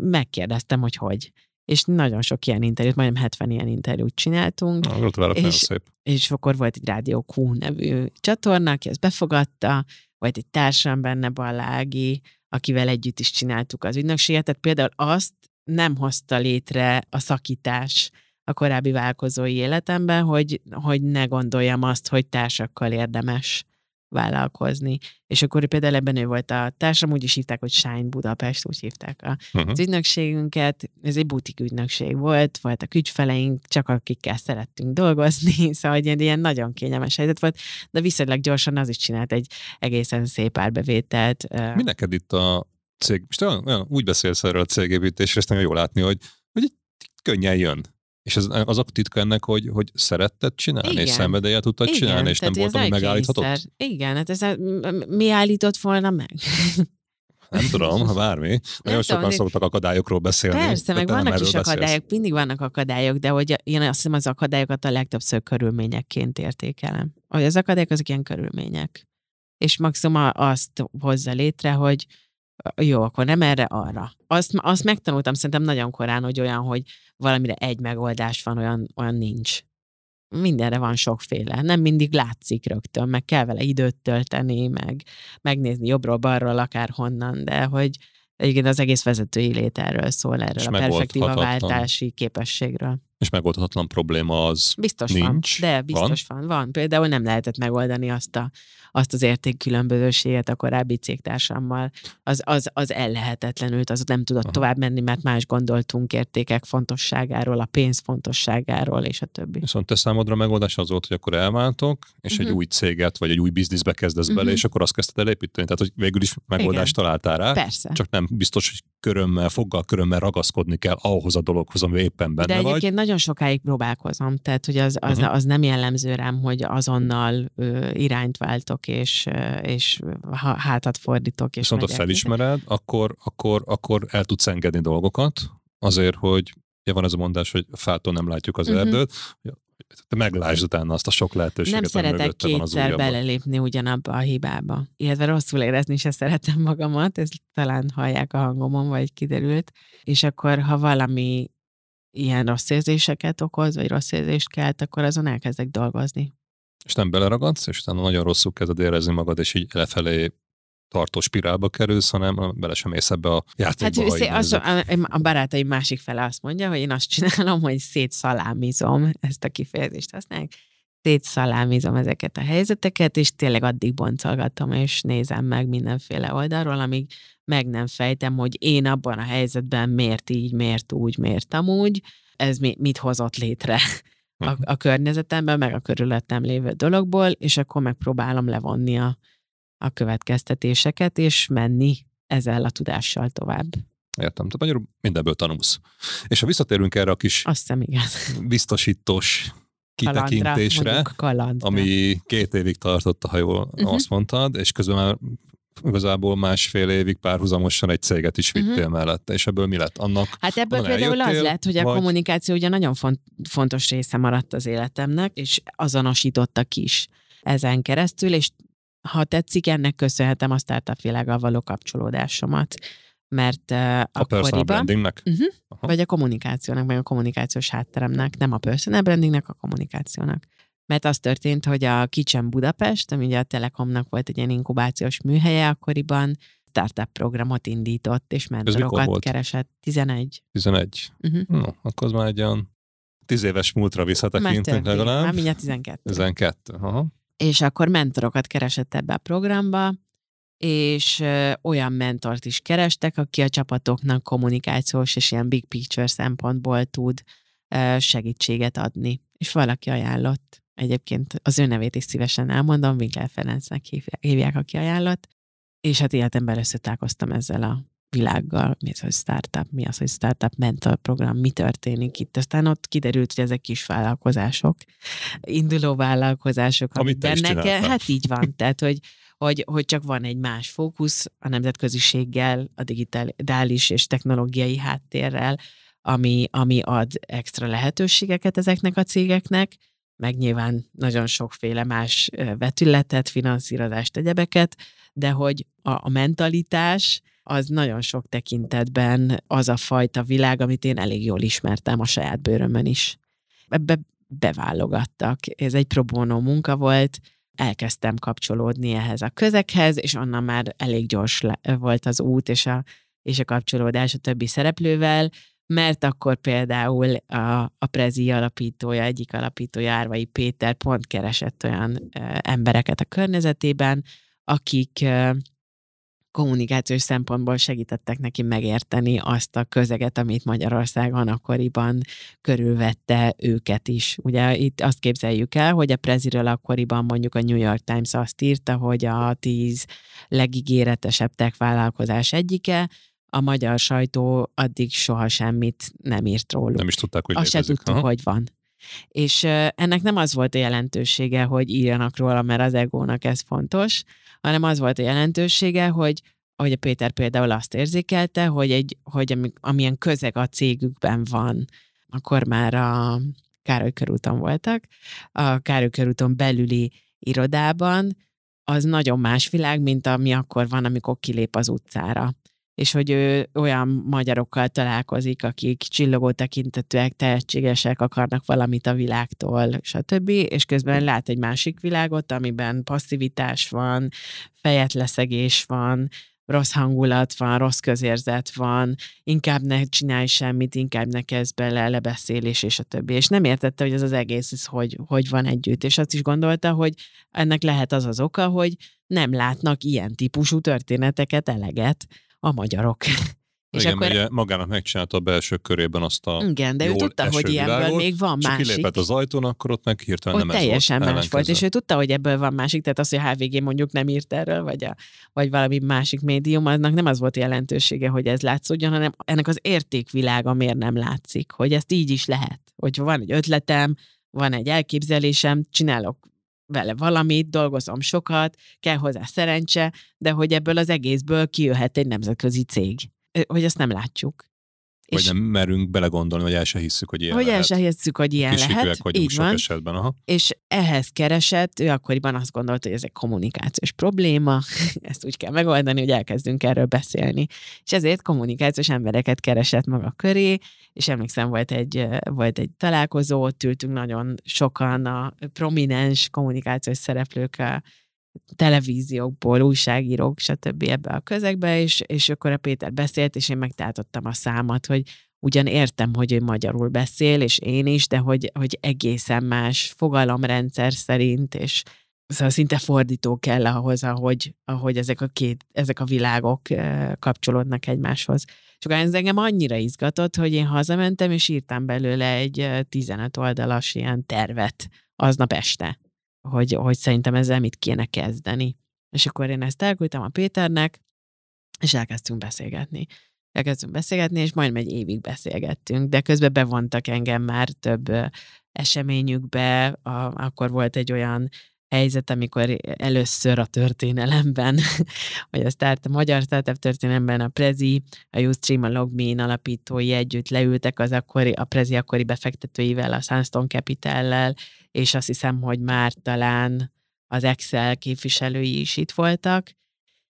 megkérdeztem, hogy hogy és nagyon sok ilyen interjút, majdnem 70 ilyen interjút csináltunk. Na, és, szép. és akkor volt egy Rádió Q nevű csatorna, aki ezt befogadta, volt egy társam benne, Ballági, akivel együtt is csináltuk az ügynökséget, tehát például azt nem hozta létre a szakítás a korábbi vállalkozói életemben, hogy, hogy ne gondoljam azt, hogy társakkal érdemes vállalkozni. És akkor például ebben ő volt a társam, úgy is hívták, hogy Shine Budapest, úgy hívták a, uh-huh. az ügynökségünket. Ez egy butik ügynökség volt, voltak ügyfeleink, csak akikkel szerettünk dolgozni, szóval egy ilyen nagyon kényelmes helyzet volt, de viszonylag gyorsan az is csinált egy egészen szép árbevételt. Mi neked itt a cég, most olyan, olyan úgy beszélsz erről a cégépítésről, ezt nagyon jól látni, hogy, hogy könnyen jön. És az, az a titka ennek, hogy, hogy szeretted csinálni, Igen. és szenvedélye tudtad Igen, csinálni, és nem volt, ami megállíthatott? Igen, hát ez a, mi állított volna meg? Nem tudom, ha bármi. Nagyon sokan tudom, szoktak akadályokról beszélni. Persze, meg vannak is akadályok, beszélsz. mindig vannak akadályok, de hogy én azt hiszem az akadályokat a legtöbbször körülményekként értékelem. Hogy az akadályok azok ilyen körülmények. És maximum azt hozza létre, hogy jó, akkor nem erre, arra. Azt, azt megtanultam szerintem nagyon korán, hogy olyan, hogy valamire egy megoldás van, olyan, olyan nincs. Mindenre van sokféle. Nem mindig látszik rögtön, meg kell vele időt tölteni, meg megnézni jobbról-balról, akár honnan, de hogy egyébként az egész vezetői lét erről szól, erről És a perspektíva váltási képességről. És megoldhatatlan probléma az Biztos nincs. van, de biztos van. van. Van. Például nem lehetett megoldani azt, a, azt az értékkülönbözőséget a korábbi cégtársammal. Az, az, az ellehetetlenült, az nem tudott Aha. tovább menni, mert más gondoltunk értékek fontosságáról, a pénz fontosságáról, és a többi. Viszont te számodra megoldás az volt, hogy akkor elváltok, és uh-huh. egy mhm. új céget, vagy egy új bizniszbe kezdesz uh-huh. bele, és akkor azt kezdted el építeni. Tehát, hogy végül is megoldást Igen. találtál rá. Persze. Csak nem biztos, hogy körömmel, foggal körömmel ragaszkodni kell ahhoz a dologhoz, ami éppen benne De vagy. nagyon sokáig próbálkozom, tehát hogy az, az, uh-huh. az nem jellemző rám, hogy azonnal ö, irányt váltok, és, és hátat fordítok. És Viszont ha felismered, akkor, akkor, akkor el tudsz engedni dolgokat, azért, hogy ja, van ez a mondás, hogy fától nem látjuk az uh-huh. erdőt, te meglásd utána azt a sok lehetőséget, Nem szeretek kétszer belelépni ugyanabba a hibába. Illetve rosszul érezni se szeretem magamat, ez talán hallják a hangomon, vagy kiderült. És akkor, ha valami ilyen rossz érzéseket okoz, vagy rossz érzést kelt, akkor azon elkezdek dolgozni. És nem beleragadsz, és utána nagyon rosszul kezded érezni magad, és így lefelé tartó spirálba kerülsz, hanem bele sem ész ebbe a játékba. Hát szé- az, a, a barátaim másik fele azt mondja, hogy én azt csinálom, hogy szétszalámizom, ezt a kifejezést használják, szétszalámizom ezeket a helyzeteket, és tényleg addig boncolgatom, és nézem meg mindenféle oldalról, amíg meg nem fejtem, hogy én abban a helyzetben miért így, miért úgy, miért amúgy, ez mi, mit hozott létre a, hm. a környezetemben, meg a körülöttem lévő dologból, és akkor megpróbálom levonni a, a következtetéseket, és menni ezzel a tudással tovább. Értem, tehát magyarul mindenből tanulsz. És ha visszatérünk erre a kis Azt hiszem, igen. biztosítós kitekintésre, kalandra, ami két évig tartott, ha jól uh-huh. azt mondtad, és közben már igazából másfél évig párhuzamosan egy céget is vittél uh-huh. mellette, és ebből mi lett annak? Hát ebből például az lett, hogy a vagy... kommunikáció ugye nagyon font, fontos része maradt az életemnek, és azonosítottak is ezen keresztül, és ha tetszik, ennek köszönhetem a startup világgal való kapcsolódásomat mert uh, a akkoriban... brandingnek? Uh-huh, vagy a kommunikációnak, vagy a kommunikációs hátteremnek, nem a personal brandingnek, a kommunikációnak. Mert az történt, hogy a Kicsen Budapest, ami ugye a Telekomnak volt egy ilyen inkubációs műhelye akkoriban, startup programot indított, és mentorokat keresett. 11. 11. Uh-huh. No, akkor az már egy olyan tíz éves múltra visszatekintünk legalább. Már mindjárt 12. 12, aha. És akkor mentorokat keresett ebbe a programba, és olyan mentort is kerestek, aki a csapatoknak kommunikációs és ilyen big picture szempontból tud segítséget adni. És valaki ajánlott. Egyébként az ő nevét is szívesen elmondom, Winkler Ferencnek hívják, aki ajánlott. És hát életemben összetálkoztam ezzel a világgal, mi az, hogy startup, mi az, hogy startup mentor program, mi történik itt. Aztán ott kiderült, hogy ezek kis vállalkozások, induló vállalkozások, amit benne kell. Hát így van, tehát, hogy hogy, hogy csak van egy más fókusz a nemzetköziséggel, a digitális és technológiai háttérrel, ami, ami ad extra lehetőségeket ezeknek a cégeknek, meg nyilván nagyon sokféle más vetületet, finanszírozást, egyebeket, de hogy a, a mentalitás az nagyon sok tekintetben az a fajta világ, amit én elég jól ismertem a saját bőrömön is. Ebbe beválogattak. Ez egy pro munka volt, elkezdtem kapcsolódni ehhez a közekhez, és onnan már elég gyors volt az út és a, és a kapcsolódás a többi szereplővel, mert akkor például a, a Prezi alapítója, egyik alapítója, Árvai Péter pont keresett olyan embereket a környezetében, akik kommunikációs szempontból segítettek neki megérteni azt a közeget, amit Magyarországon akkoriban körülvette őket is. Ugye itt azt képzeljük el, hogy a Preziről akkoriban mondjuk a New York Times azt írta, hogy a tíz legígéretesebb tech vállalkozás egyike, a magyar sajtó addig soha semmit nem írt róluk. Nem is tudták, hogy Azt se tudtuk, hogy van. És ennek nem az volt a jelentősége, hogy írjanak róla, mert az egónak ez fontos, hanem az volt a jelentősége, hogy ahogy a Péter például azt érzékelte, hogy, egy, hogy ami, amilyen közeg a cégükben van, akkor már a Károly körúton voltak, a Károly körúton belüli irodában, az nagyon más világ, mint ami akkor van, amikor kilép az utcára és hogy ő olyan magyarokkal találkozik, akik csillogó tekintetűek, tehetségesek, akarnak valamit a világtól, stb. És közben lát egy másik világot, amiben passzivitás van, fejetleszegés van, rossz hangulat van, rossz közérzet van, inkább ne csinálj semmit, inkább ne kezd bele lebeszélés, és a többi. És nem értette, hogy ez az egész, ez hogy, hogy van együtt. És azt is gondolta, hogy ennek lehet az az oka, hogy nem látnak ilyen típusú történeteket eleget, a magyarok. És igen, akkor... ugye magának megcsinálta a belső körében azt a Igen, de ő tudta, hogy ilyenből még van csak másik. kilépett az ajtón, akkor ott meg hirtelen ott nem teljesen ez volt, más volt, és ő tudta, hogy ebből van másik, tehát az, hogy a HVG mondjuk nem írt erről, vagy, a, vagy valami másik médium, aznak nem az volt jelentősége, hogy ez látszódjon, hanem ennek az értékvilága miért nem látszik, hogy ezt így is lehet, hogy van egy ötletem, van egy elképzelésem, csinálok vele valamit, dolgozom sokat, kell hozzá szerencse, de hogy ebből az egészből kijöhet egy nemzetközi cég. Hogy ezt nem látjuk. Vagy és nem merünk belegondolni, hogy el se hiszük, hogy ilyen Hogy lehet. el se hiszük, hogy ilyen lehet. vagyunk Így sok van. esetben. Aha. És ehhez keresett, ő akkoriban azt gondolta, hogy ez egy kommunikációs probléma, ezt úgy kell megoldani, hogy elkezdünk erről beszélni. És ezért kommunikációs embereket keresett maga köré, és emlékszem, volt egy, volt egy találkozó, ott ültünk nagyon sokan a prominens kommunikációs szereplők televíziókból, újságírók, stb. ebbe a közegbe, és, és akkor a Péter beszélt, és én megtáltottam a számat, hogy ugyan értem, hogy ő magyarul beszél, és én is, de hogy, hogy egészen más fogalomrendszer szerint, és szóval szinte fordító kell ahhoz, ahogy, ahogy ezek, a két, ezek a világok kapcsolódnak egymáshoz. És akkor ez engem annyira izgatott, hogy én hazamentem, és írtam belőle egy 15 oldalas ilyen tervet aznap este, hogy, hogy szerintem ezzel mit kéne kezdeni. És akkor én ezt elküldtem a Péternek, és elkezdtünk beszélgetni. Elkezdtünk beszélgetni, és majdnem egy évig beszélgettünk, de közben bevontak engem már több eseményükbe, a, akkor volt egy olyan helyzet, amikor először a történelemben, vagy a, start, a magyar startup történelemben a Prezi, a Ustream, a Logmein alapítói együtt leültek az akkori, a Prezi akkori befektetőivel, a Sunstone Capital-lel, és azt hiszem, hogy már talán az Excel képviselői is itt voltak,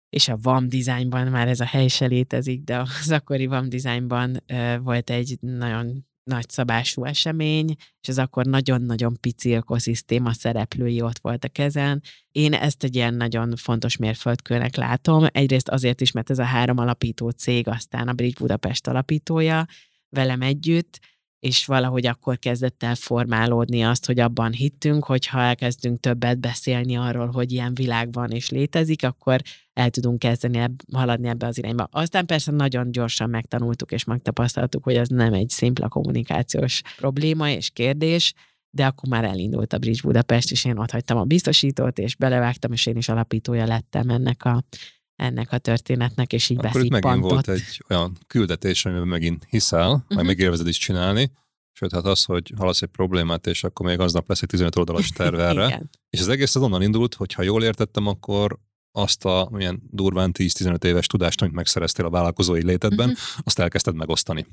és a VAM designban már ez a hely se létezik, de az akkori VAM designban volt egy nagyon nagyszabású esemény, és ez akkor nagyon-nagyon pici ökoszisztéma szereplői ott volt a kezen. Én ezt egy ilyen nagyon fontos mérföldkőnek látom. Egyrészt azért is, mert ez a három alapító cég, aztán a Bridge Budapest alapítója velem együtt, és valahogy akkor kezdett el formálódni azt, hogy abban hittünk, hogy ha elkezdünk többet beszélni arról, hogy ilyen világ van és létezik, akkor el tudunk kezdeni ebb, haladni ebbe az irányba. Aztán persze nagyon gyorsan megtanultuk és megtapasztaltuk, hogy ez nem egy szimpla kommunikációs probléma és kérdés, de akkor már elindult a Bridge Budapest, és én ott hagytam a biztosítót, és belevágtam, és én is alapítója lettem ennek a ennek a történetnek, és így Akkor itt megint volt egy olyan küldetés, amiben megint hiszel, uh-huh. meg mhm. még élvezed is csinálni, Sőt, hát az, hogy halasz egy problémát, és akkor még aznap lesz egy 15 oldalas terv erre. és az egész az onnan indult, hogy ha jól értettem, akkor azt a milyen durván 10-15 éves tudást, amit megszereztél a vállalkozói létedben, uh-huh. azt elkezdted megosztani.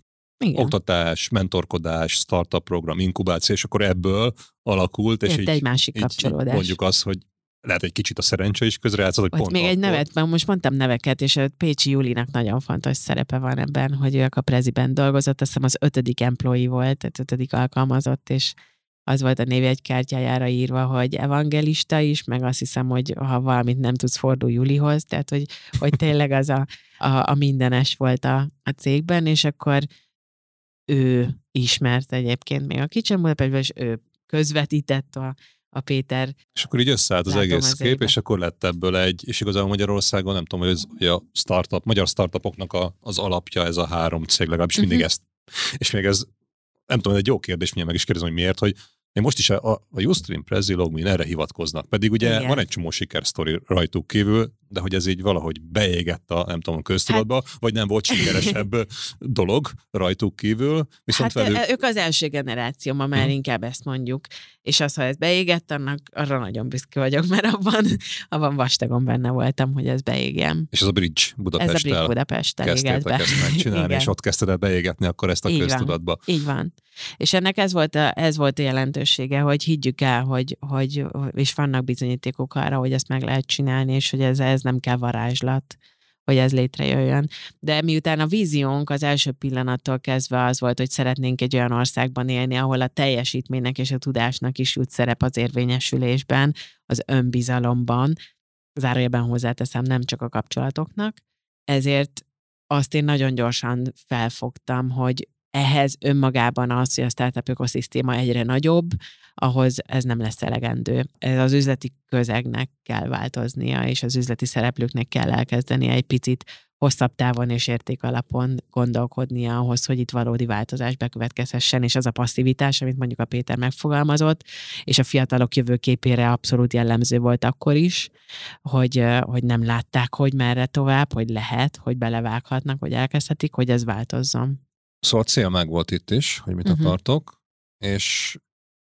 Igen. Oktatás, mentorkodás, startup program, inkubáció, és akkor ebből alakult, és így, egy másik így, kapcsolódás. Így mondjuk azt, hogy lehet egy kicsit a szerencse is közrejátszott, hogy pont még akkor... egy nevet, mert most mondtam neveket, és a Pécsi Julinak nagyon fontos szerepe van ebben, hogy ő a preziben dolgozott, azt hiszem az ötödik employee volt, tehát ötödik alkalmazott, és az volt a névjegykártyájára írva, hogy evangelista is, meg azt hiszem, hogy ha valamit nem tudsz, fordul Julihoz, tehát hogy, hogy tényleg az a, a, a mindenes volt a, a cégben, és akkor ő ismert egyébként még a Kicsen Budapestben, és ő közvetített a, a Péter. És akkor így összeállt az egész kép, éve. és akkor lett ebből egy, és igazából Magyarországon nem tudom, hogy, ez, hogy a startup, magyar startupoknak a, az alapja ez a három cég, legalábbis uh-huh. mindig ezt. És még ez, nem tudom, egy jó kérdés, milyen meg is kérdezem, hogy miért, hogy én most is a, a Ustream, Prezi, Logmin erre hivatkoznak. Pedig ugye Igen. van egy csomó sikersztori rajtuk kívül, de hogy ez így valahogy beégett a, nem tudom, köztudatba, hát... vagy nem volt sikeresebb dolog rajtuk kívül. Viszont hát velük... ők az első generáció, ma már hmm. inkább ezt mondjuk. És az, ha ez beégett, annak arra nagyon büszke vagyok, mert abban, abban vastagon benne voltam, hogy ez beégjem. És ez a Bridge Budapest. Ez a Bridge be. ezt megcsinálni, és ott kezdted el beégetni akkor ezt a Így köztudatba. Van. Így van. És ennek ez volt a, ez volt a jelentősége, hogy higgyük el, hogy, hogy és vannak bizonyítékok arra, hogy ezt meg lehet csinálni, és hogy ez, ez nem kell varázslat hogy ez létrejöjjön. De miután a víziónk az első pillanattól kezdve az volt, hogy szeretnénk egy olyan országban élni, ahol a teljesítménynek és a tudásnak is jut szerep az érvényesülésben, az önbizalomban, zárójelben hozzáteszem, nem csak a kapcsolatoknak, ezért azt én nagyon gyorsan felfogtam, hogy ehhez önmagában az, hogy a startup ökoszisztéma egyre nagyobb, ahhoz ez nem lesz elegendő. Ez az üzleti közegnek kell változnia, és az üzleti szereplőknek kell elkezdeni egy picit hosszabb távon és érték alapon gondolkodnia ahhoz, hogy itt valódi változás bekövetkezhessen, és az a passzivitás, amit mondjuk a Péter megfogalmazott, és a fiatalok jövőképére abszolút jellemző volt akkor is, hogy, hogy nem látták, hogy merre tovább, hogy lehet, hogy belevághatnak, hogy elkezdhetik, hogy ez változzon. Szóval a cél meg volt itt is, hogy mit uh-huh. akartok, és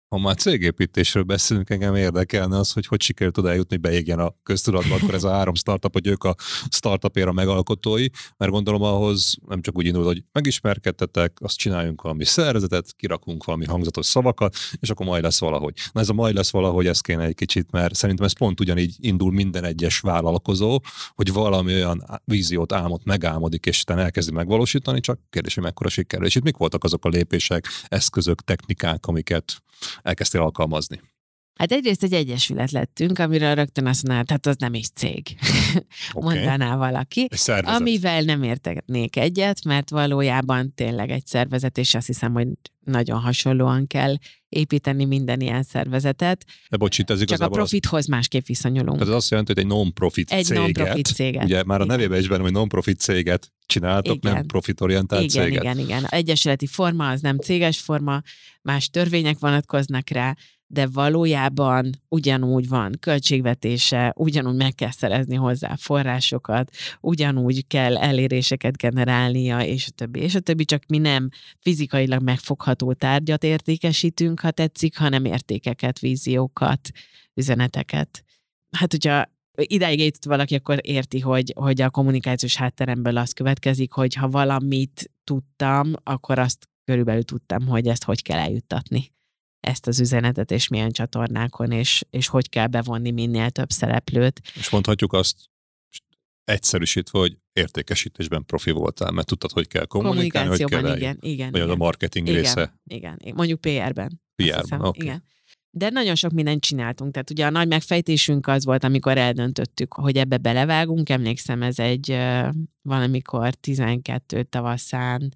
ha már cégépítésről beszélünk, engem érdekelne az, hogy hogy sikerült oda eljutni, hogy beégjen a köztudatba, akkor ez a három startup, hogy ők a startupér a megalkotói, mert gondolom ahhoz nem csak úgy indul, hogy megismerkedtetek, azt csináljunk valami szervezetet, kirakunk valami hangzatos szavakat, és akkor majd lesz valahogy. Na ez a majd lesz valahogy, ez kéne egy kicsit, mert szerintem ez pont ugyanígy indul minden egyes vállalkozó, hogy valami olyan víziót, álmot megálmodik, és utána elkezdi megvalósítani, csak kérdés, hogy mekkora sikerül. És itt mik voltak azok a lépések, eszközök, technikák, amiket elkezdtél alkalmazni? Hát egyrészt egy egyesület lettünk, amiről rögtön azt mondaná, tehát az nem is cég, okay. mondaná valaki, amivel nem értenék egyet, mert valójában tényleg egy szervezet, és azt hiszem, hogy nagyon hasonlóan kell építeni minden ilyen szervezetet. De bocs, ez Csak a profithoz az... másképp viszonyulunk. Ez azt jelenti, hogy egy non-profit egy céget. non-profit céget. Ugye már a nevében is benne, hogy non-profit céget csináltok, igen. nem profitorientált igen, céget. Igen, igen, igen. Egyesületi forma az nem céges forma, más törvények vonatkoznak rá, de valójában ugyanúgy van költségvetése, ugyanúgy meg kell szerezni hozzá forrásokat, ugyanúgy kell eléréseket generálnia, és a többi, és a többi, csak mi nem fizikailag megfogható tárgyat értékesítünk, ha tetszik, hanem értékeket, víziókat, üzeneteket. Hát, hogyha idáig eljutott valaki, akkor érti, hogy, hogy a kommunikációs hátteremből az következik, hogy ha valamit tudtam, akkor azt körülbelül tudtam, hogy ezt hogy kell eljuttatni ezt az üzenetet, és milyen csatornákon, és, és hogy kell bevonni minél több szereplőt. És mondhatjuk azt egyszerűsítve, hogy értékesítésben profi voltál, mert tudtad, hogy kell kommunikálni, hogy kell igen, igen. Vagy igen. a marketing igen, része. Igen, mondjuk PR-ben. PR-ben. Okay. Igen. De nagyon sok mindent csináltunk. Tehát ugye a nagy megfejtésünk az volt, amikor eldöntöttük, hogy ebbe belevágunk. Emlékszem, ez egy valamikor 12 tavaszán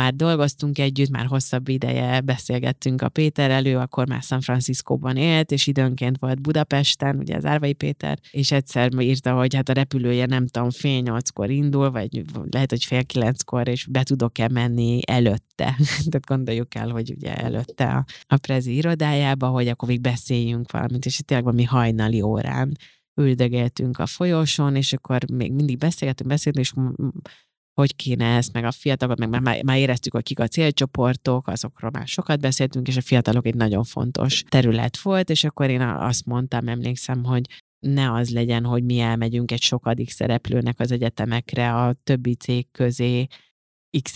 már dolgoztunk együtt, már hosszabb ideje beszélgettünk a Péter elő, akkor már San Franciscóban élt, és időnként volt Budapesten, ugye az Árvai Péter, és egyszer írta, hogy hát a repülője nem tudom, fél nyolckor indul, vagy lehet, hogy fél kilenckor, és be tudok-e menni előtte. Tehát gondoljuk el, hogy ugye előtte a, a prezi irodájába, hogy akkor még beszéljünk valamit, és tényleg valami hajnali órán üldögéltünk a folyosón, és akkor még mindig beszélgetünk, beszéltünk, és hogy kéne ezt, meg a fiatalokat, meg már, már éreztük, hogy kik a célcsoportok, azokról már sokat beszéltünk, és a fiatalok egy nagyon fontos terület volt, és akkor én azt mondtam, emlékszem, hogy ne az legyen, hogy mi elmegyünk egy sokadik szereplőnek az egyetemekre a többi cég közé x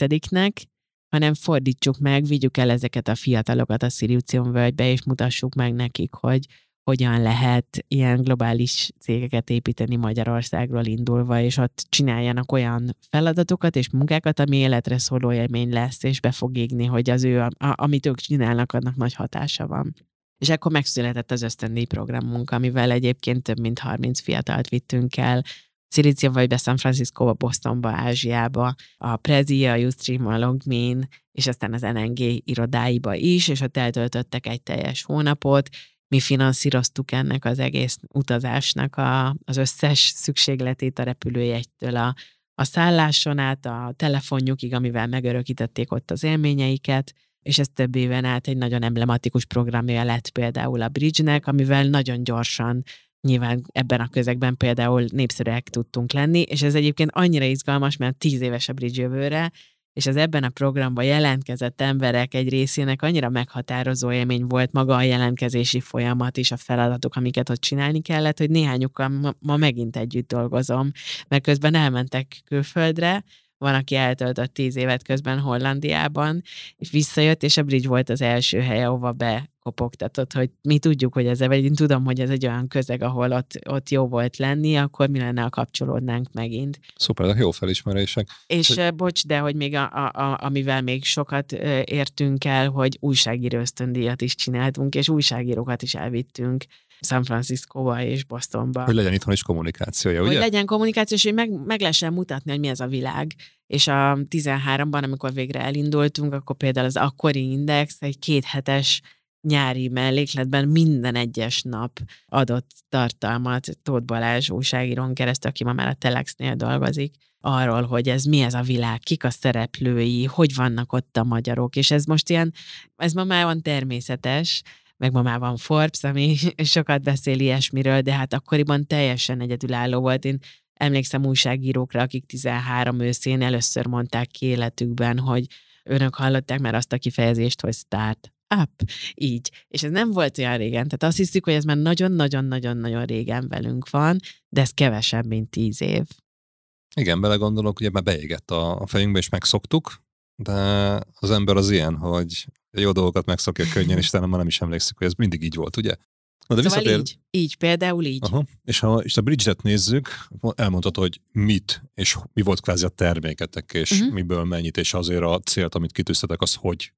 hanem fordítsuk meg, vigyük el ezeket a fiatalokat a Sziliucium völgybe, és mutassuk meg nekik, hogy hogyan lehet ilyen globális cégeket építeni Magyarországról indulva, és ott csináljanak olyan feladatokat és munkákat, ami életre szóló élmény lesz, és be fog égni, hogy az ő, a, amit ők csinálnak, annak nagy hatása van. És akkor megszületett az ösztöndíj programunk, amivel egyébként több mint 30 fiatalt vittünk el, Szilícia vagy San Francisco, Bostonba, Ázsiába, a Prezi, a Ustream, a Longmin, és aztán az NNG irodáiba is, és ott eltöltöttek egy teljes hónapot, mi finanszíroztuk ennek az egész utazásnak a, az összes szükségletét a repülőjegytől a, a szálláson át, a telefonjukig, amivel megörökítették ott az élményeiket, és ez több éven át egy nagyon emblematikus programja lett például a Bridge-nek, amivel nagyon gyorsan nyilván ebben a közegben például népszerűek tudtunk lenni, és ez egyébként annyira izgalmas, mert tíz éves a Bridge jövőre, és az ebben a programban jelentkezett emberek egy részének annyira meghatározó élmény volt maga a jelentkezési folyamat és a feladatok, amiket ott csinálni kellett, hogy néhányukkal ma, ma megint együtt dolgozom, mert közben elmentek külföldre, van, aki eltöltött tíz évet közben Hollandiában, és visszajött, és a Bridge volt az első hely, ahova bekopogtatott, hogy mi tudjuk, hogy ez, vagy én tudom, hogy ez egy olyan közeg, ahol ott, ott jó volt lenni, akkor mi lenne, ha kapcsolódnánk megint. Szuper, de jó felismerések. És hogy... bocs, de hogy még a, a, a, amivel még sokat értünk el, hogy újságíró ösztöndíjat is csináltunk, és újságírókat is elvittünk San Franciscóba és Bostonba. Hogy legyen itthon is kommunikációja, ugye? Hogy legyen kommunikáció, és hogy meg, meg lehessen mutatni, hogy mi ez a világ. És a 13-ban, amikor végre elindultunk, akkor például az akkori index egy kéthetes nyári mellékletben minden egyes nap adott tartalmat Tóth Balázs újságíron keresztül, aki ma már a Telexnél dolgozik, arról, hogy ez mi ez a világ, kik a szereplői, hogy vannak ott a magyarok, és ez most ilyen, ez ma már van természetes, meg ma már van Forbes, ami sokat beszél ilyesmiről, de hát akkoriban teljesen egyedülálló volt. Én emlékszem újságírókra, akik 13 őszén először mondták ki életükben, hogy önök hallották már azt a kifejezést, hogy start up, így. És ez nem volt olyan régen, tehát azt hiszük, hogy ez már nagyon-nagyon-nagyon-nagyon régen velünk van, de ez kevesebb, mint tíz év. Igen, belegondolok, ugye már beégett a, a fejünkbe, és megszoktuk, de az ember az ilyen, hogy jó dolgokat megszokja könnyen, és talán már nem is emlékszik, hogy ez mindig így volt, ugye? Na, de szóval visszatér... így, így, például így. Aha. És ha és a Bridget nézzük, elmondhatod, hogy mit, és mi volt kvázi a terméketek, és uh-huh. miből mennyit, és azért a célt, amit kitűztetek, az hogy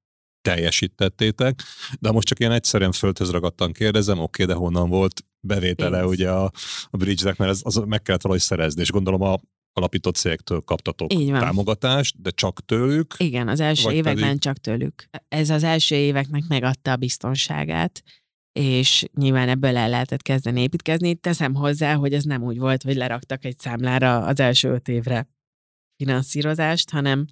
teljesítettétek, de most csak ilyen egyszerűen földhöz ragadtan kérdezem, oké, de honnan volt bevétele Én ugye a, a Bridge-nek, mert ez, az meg kellett valahogy szerezni, és gondolom a alapított cégtől kaptatok támogatást, de csak tőlük. Igen, az első években pedig... csak tőlük. Ez az első éveknek megadta a biztonságát, és nyilván ebből el lehetett kezdeni építkezni. Teszem hozzá, hogy ez nem úgy volt, hogy leraktak egy számlára az első öt évre finanszírozást, hanem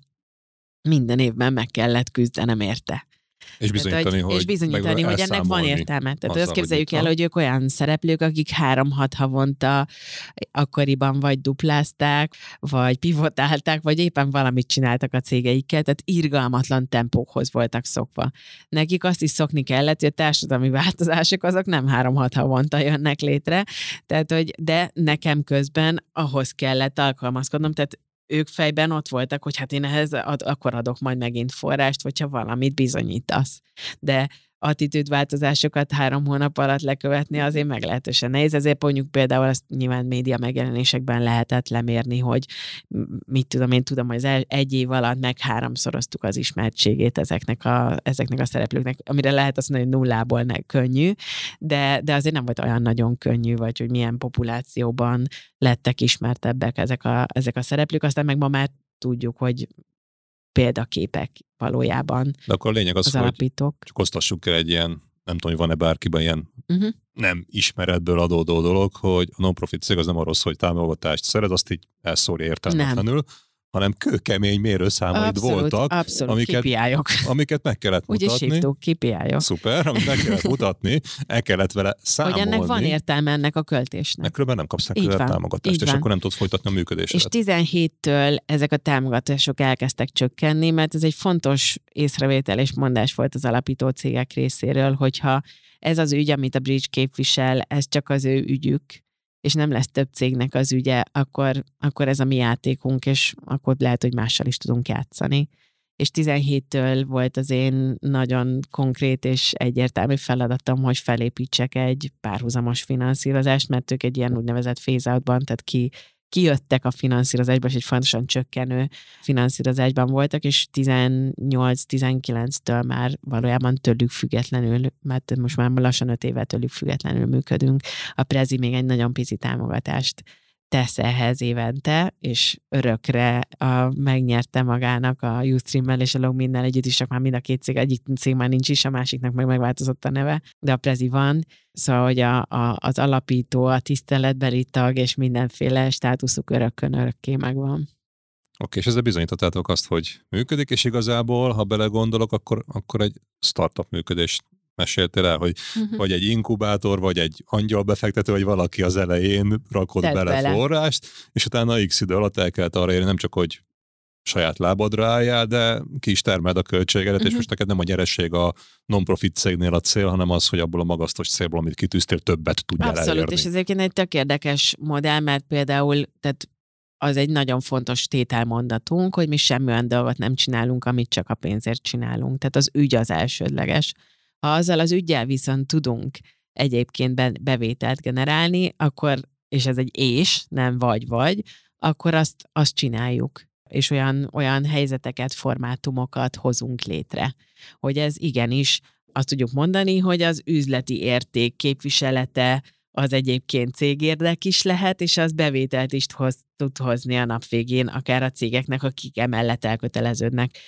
minden évben meg kellett küzdenem érte. És bizonyítani, tehát, hogy, és bizonyítani, hogy ennek van értelme. Tehát azt képzeljük el, hogy ők olyan szereplők, akik három-hat havonta akkoriban vagy duplázták, vagy pivotálták, vagy éppen valamit csináltak a cégeikkel, tehát irgalmatlan tempókhoz voltak szokva. Nekik azt is szokni kellett, hogy a társadalmi változások azok nem három-hat havonta jönnek létre, tehát, hogy de nekem közben ahhoz kellett alkalmazkodnom, tehát ők fejben ott voltak, hogy hát én ehhez ad, akkor adok majd megint forrást, hogyha valamit bizonyítasz. De attitűdváltozásokat három hónap alatt lekövetni azért meglehetősen nehéz. Ezért mondjuk például azt nyilván média megjelenésekben lehetett lemérni, hogy mit tudom, én tudom, hogy az egy év alatt meg háromszoroztuk az ismertségét ezeknek a, ezeknek a szereplőknek, amire lehet azt mondani, hogy nullából ne, könnyű, de, de azért nem volt olyan nagyon könnyű, vagy hogy milyen populációban lettek ismertebbek ezek a, ezek a szereplők, aztán meg ma már tudjuk, hogy példaképek valójában. De akkor a lényeg az, az hogy csak osztassuk el egy ilyen, nem tudom, hogy van-e bárkiben ilyen uh-huh. nem ismeretből adódó dolog, hogy a non-profit cég az nem arról szól, hogy támogatást szerez, azt így elszórja értelmetlenül, nem hanem kőkemény mérőszámaid abszolút, voltak, abszolút, amiket, amiket meg kellett mutatni. Úgy is hívtuk, Szuper, amit meg kellett mutatni, el kellett vele számolni. Hogy ennek van értelme ennek a költésnek. Különben nem kapsz neki támogatást, és van. akkor nem tudsz folytatni a működésedet. És 17-től ezek a támogatások elkezdtek csökkenni, mert ez egy fontos észrevétel és mondás volt az alapító cégek részéről, hogyha ez az ügy, amit a Bridge képvisel, ez csak az ő ügyük, és nem lesz több cégnek az ügye, akkor, akkor ez a mi játékunk, és akkor lehet, hogy mással is tudunk játszani. És 17-től volt az én nagyon konkrét és egyértelmű feladatom, hogy felépítsek egy párhuzamos finanszírozást, mert ők egy ilyen úgynevezett phase tehát ki kijöttek a finanszírozásba, és egy fontosan csökkenő finanszírozásban voltak, és 18-19-től már valójában tőlük függetlenül, mert most már lassan 5 éve tőlük függetlenül működünk. A Prezi még egy nagyon pici támogatást tesz ehhez évente, és örökre a, megnyerte magának a Ustream-mel és a Logmin-nel együtt is, csak már mind a két cég, egyik cég már nincs is, a másiknak meg megváltozott a neve, de a Prezi van, szóval, hogy a, a, az alapító, a tiszteletbeli tag és mindenféle státuszuk örökkön örökké megvan. Oké, okay, és ezzel bizonyítottátok azt, hogy működik, és igazából, ha belegondolok, akkor, akkor egy startup működést meséltél el, hogy uh-huh. vagy egy inkubátor, vagy egy angyalbefektető, vagy valaki az elején rakott bele, bele forrást, és utána x idő alatt el kellett arra érni, nem csak, hogy saját lábadra álljál, de ki is termeld a költségedet, uh-huh. és mhm. most neked nem a nyeresség a non-profit cégnél a cél, hanem az, hogy abból a magasztos célból, amit kitűztél, többet tudjál Abszolút, elérni. és ez egyébként egy tök érdekes modell, mert például tehát az egy nagyon fontos tételmondatunk, hogy mi semmi olyan dolgot nem csinálunk, amit csak a pénzért csinálunk. Tehát az ügy az elsődleges. Ha azzal az ügyel viszont tudunk egyébként bevételt generálni, akkor, és ez egy és, nem vagy-vagy, akkor azt, azt csináljuk. És olyan, olyan helyzeteket, formátumokat hozunk létre, hogy ez igenis azt tudjuk mondani, hogy az üzleti érték képviselete az egyébként cégérdek is lehet, és az bevételt is hoz, tud hozni a nap végén, akár a cégeknek, akik emellett elköteleződnek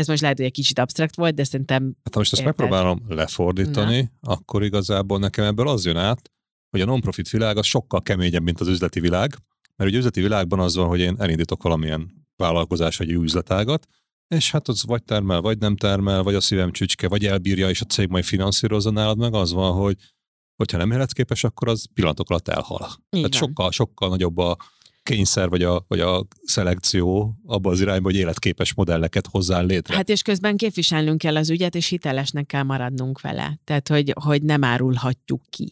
ez most lehet, hogy egy kicsit absztrakt volt, de szerintem... Hát ha most ezt érted? megpróbálom lefordítani, Na. akkor igazából nekem ebből az jön át, hogy a non-profit világ az sokkal keményebb, mint az üzleti világ, mert ugye üzleti világban az van, hogy én elindítok valamilyen vállalkozás vagy üzletágat, és hát az vagy termel, vagy nem termel, vagy a szívem csücske, vagy elbírja, és a cég majd finanszírozza nálad, meg az van, hogy hogyha nem életképes, akkor az pillanatok alatt elhal. Igen. Tehát sokkal, sokkal nagyobb a kényszer vagy a, vagy a szelekció abba az irányba, hogy életképes modelleket hozzá létre. Hát és közben képviselnünk kell az ügyet, és hitelesnek kell maradnunk vele. Tehát, hogy, hogy nem árulhatjuk ki.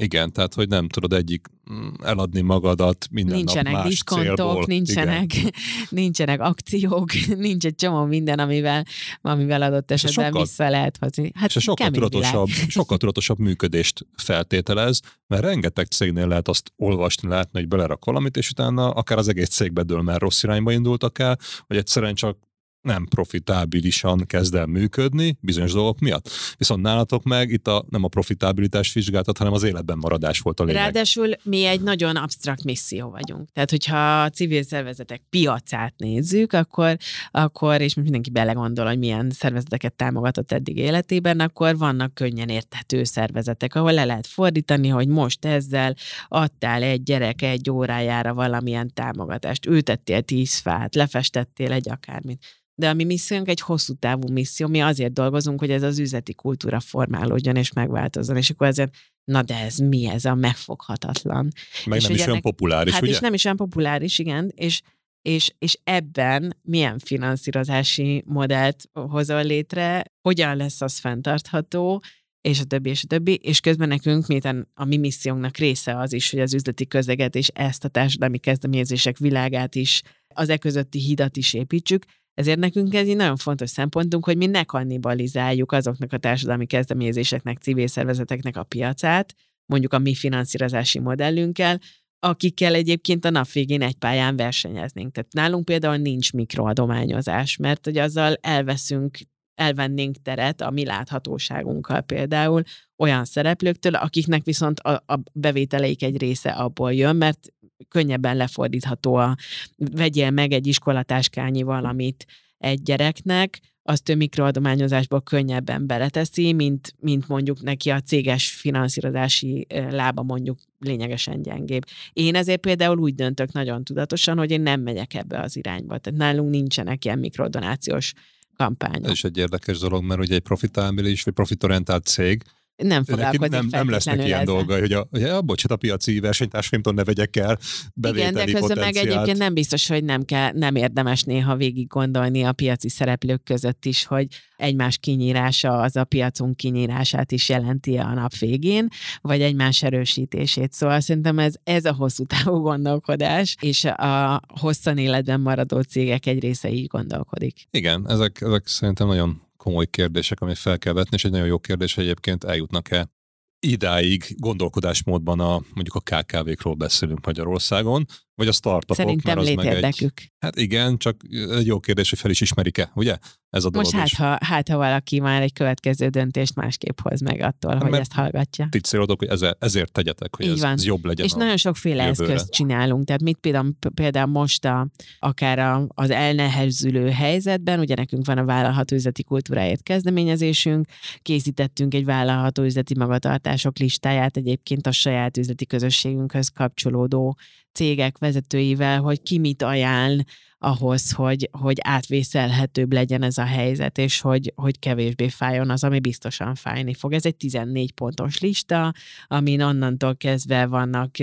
Igen, tehát hogy nem tudod egyik mm, eladni magadat minden nincsenek nap más diszkontok, célból. nincsenek, nincsenek akciók, nincs egy csomó minden, amivel, amivel adott esetben sokkal, vissza lehet hozni. Hát és sokkal tudatosabb, sokkal tudatosabb működést feltételez, mert rengeteg cégnél lehet azt olvasni, látni, hogy belerak valamit, és utána akár az egész cégbe dől, mert rossz irányba indultak el, vagy egyszerűen csak nem profitábilisan kezd el működni bizonyos dolgok miatt. Viszont nálatok meg itt a, nem a profitabilitás vizsgáltat, hanem az életben maradás volt a lényeg. Ráadásul mi egy nagyon absztrakt misszió vagyunk. Tehát, hogyha a civil szervezetek piacát nézzük, akkor, akkor és mindenki belegondol, hogy milyen szervezeteket támogatott eddig életében, akkor vannak könnyen érthető szervezetek, ahol le lehet fordítani, hogy most ezzel adtál egy gyerek egy órájára valamilyen támogatást, ültettél tíz fát, lefestettél egy akármit de a mi missziónk egy hosszú távú misszió, mi azért dolgozunk, hogy ez az üzleti kultúra formálódjon és megváltozzon, és akkor ezért, na de ez mi? Ez a megfoghatatlan. Meg és nem is olyan populáris, hát ugye? és nem is olyan populáris, igen, és, és, és ebben milyen finanszírozási modellt hozol létre, hogyan lesz az fenntartható, és a többi, és a többi, és közben nekünk, miután a mi missziónknak része az is, hogy az üzleti közeget és ezt a társadalmi kezdeményezések világát is, az e közötti hidat is építsük, ezért nekünk ez egy nagyon fontos szempontunk, hogy mi ne kannibalizáljuk azoknak a társadalmi kezdeményezéseknek, civil szervezeteknek a piacát, mondjuk a mi finanszírozási modellünkkel, akikkel egyébként a nap végén egy pályán versenyeznénk. Tehát nálunk például nincs mikroadományozás, mert hogy azzal elveszünk elvennénk teret a mi láthatóságunkkal például olyan szereplőktől, akiknek viszont a, a bevételeik egy része abból jön, mert könnyebben lefordítható a vegyél meg egy iskolatáskányi valamit egy gyereknek, azt ő mikroadományozásból könnyebben beleteszi, mint, mint mondjuk neki a céges finanszírozási lába mondjuk lényegesen gyengébb. Én ezért például úgy döntök nagyon tudatosan, hogy én nem megyek ebbe az irányba. Tehát nálunk nincsenek ilyen mikrodonációs kampányok. Ez is egy érdekes dolog, mert ugye egy profitábilis vagy profitorientált cég nem foglalkozik nem, nem lesznek ilyen ezzel. dolgai, hogy a, hogy a bocsát, a piaci versenytársaimtól ne vegyek el Igen, de közben meg egyébként nem biztos, hogy nem, kell, nem érdemes néha végig gondolni a piaci szereplők között is, hogy egymás kinyírása az a piacunk kinyírását is jelenti a nap végén, vagy egymás erősítését. Szóval szerintem ez, ez a hosszú távú gondolkodás, és a hosszan életben maradó cégek egy része így gondolkodik. Igen, ezek, ezek szerintem nagyon komoly kérdések, amit fel kell vetni, és egy nagyon jó kérdés, hogy egyébként eljutnak-e idáig gondolkodásmódban a, mondjuk a KKV-król beszélünk Magyarországon, vagy a startupok. Szerintem létérdekük. Egy, hát igen, csak egy jó kérdés, hogy fel is ismerik-e, ugye? Ez a dolog Most hát is. ha, hát, ha valaki már egy következő döntést másképp hoz meg attól, Hát hogy ezt hallgatja. Ti célodok, hogy ezért, ezért tegyetek, hogy ez, ez jobb legyen. És nagyon sokféle jövőre. eszközt csinálunk. Tehát mit például, például most a, akár a, az elnehezülő helyzetben, ugye nekünk van a vállalható üzleti kultúráért kezdeményezésünk, készítettünk egy vállalható üzleti magatartások listáját egyébként a saját üzleti közösségünkhöz kapcsolódó cégek vezetőivel, hogy ki mit ajánl ahhoz, hogy, hogy átvészelhetőbb legyen ez a helyzet, és hogy, hogy kevésbé fájjon az, ami biztosan fájni fog. Ez egy 14 pontos lista, amin onnantól kezdve vannak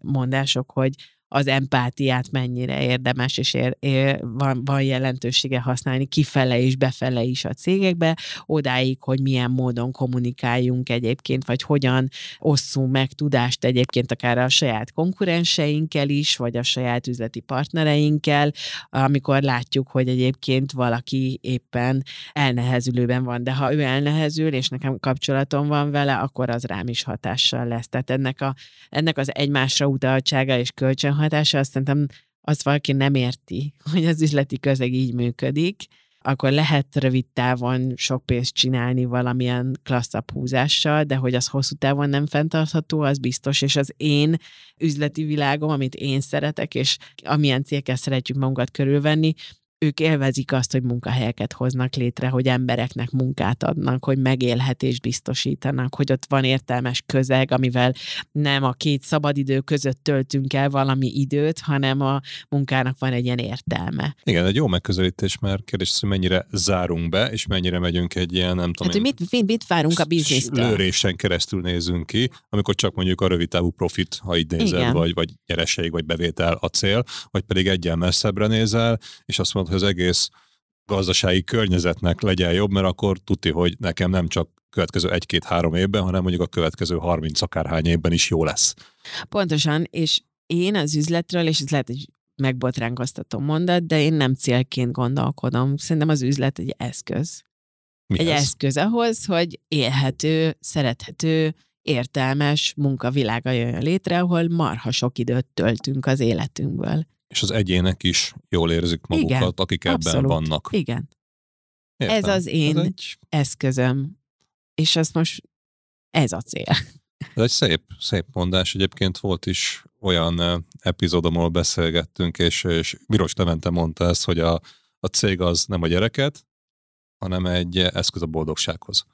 mondások, hogy az empátiát mennyire érdemes, és ér, ér, van, van jelentősége használni kifele és befele is a cégekbe, odáig, hogy milyen módon kommunikáljunk egyébként, vagy hogyan osszunk meg tudást egyébként akár a saját konkurenseinkkel is, vagy a saját üzleti partnereinkkel, amikor látjuk, hogy egyébként valaki éppen elnehezülőben van, de ha ő elnehezül, és nekem kapcsolatom van vele, akkor az rám is hatással lesz. Tehát ennek, a, ennek az egymásra utaltsága és kölcsönhatása, azt szerintem azt valaki nem érti, hogy az üzleti közeg így működik, akkor lehet rövid távon sok pénzt csinálni valamilyen klasszabb húzással, de hogy az hosszú távon nem fenntartható, az biztos, és az én üzleti világom, amit én szeretek, és amilyen cégekkel szeretjük magunkat körülvenni, ők élvezik azt, hogy munkahelyeket hoznak létre, hogy embereknek munkát adnak, hogy megélhetést biztosítanak, hogy ott van értelmes közeg, amivel nem a két szabadidő között töltünk el valami időt, hanem a munkának van egy ilyen értelme. Igen, egy jó megközelítés, mert kérdés hogy mennyire zárunk be, és mennyire megyünk egy ilyen, nem tudom Hát, hogy én, mit, mit, mit várunk a biznisztől? lőrésen keresztül nézünk ki, amikor csak mondjuk a rövid távú profit, ha így nézel, Igen. vagy, vagy nyereség, vagy bevétel a cél, vagy pedig egyen messzebbre nézel, és azt mondod, hogy az egész gazdasági környezetnek legyen jobb, mert akkor tuti, hogy nekem nem csak következő egy-két-három évben, hanem mondjuk a következő 30 akárhány évben is jó lesz. Pontosan, és én az üzletről, és ez lehet egy megbotránkoztató mondat, de én nem célként gondolkodom. Szerintem az üzlet egy eszköz. Mi egy ez? eszköz ahhoz, hogy élhető, szerethető, értelmes munkavilága jöjjön létre, ahol marha sok időt töltünk az életünkből. És az egyének is jól érzik magukat, Igen, akik ebben abszolút. vannak. Igen. Értem. Ez az én Ez egy, eszközöm. És azt most ez a cél. ez egy szép, szép mondás. Egyébként volt is olyan eh, epizódom, ahol beszélgettünk, és, és Miros Levente mondta ezt, hogy a, a cég az nem a gyereket, hanem egy eszköz a boldogsághoz.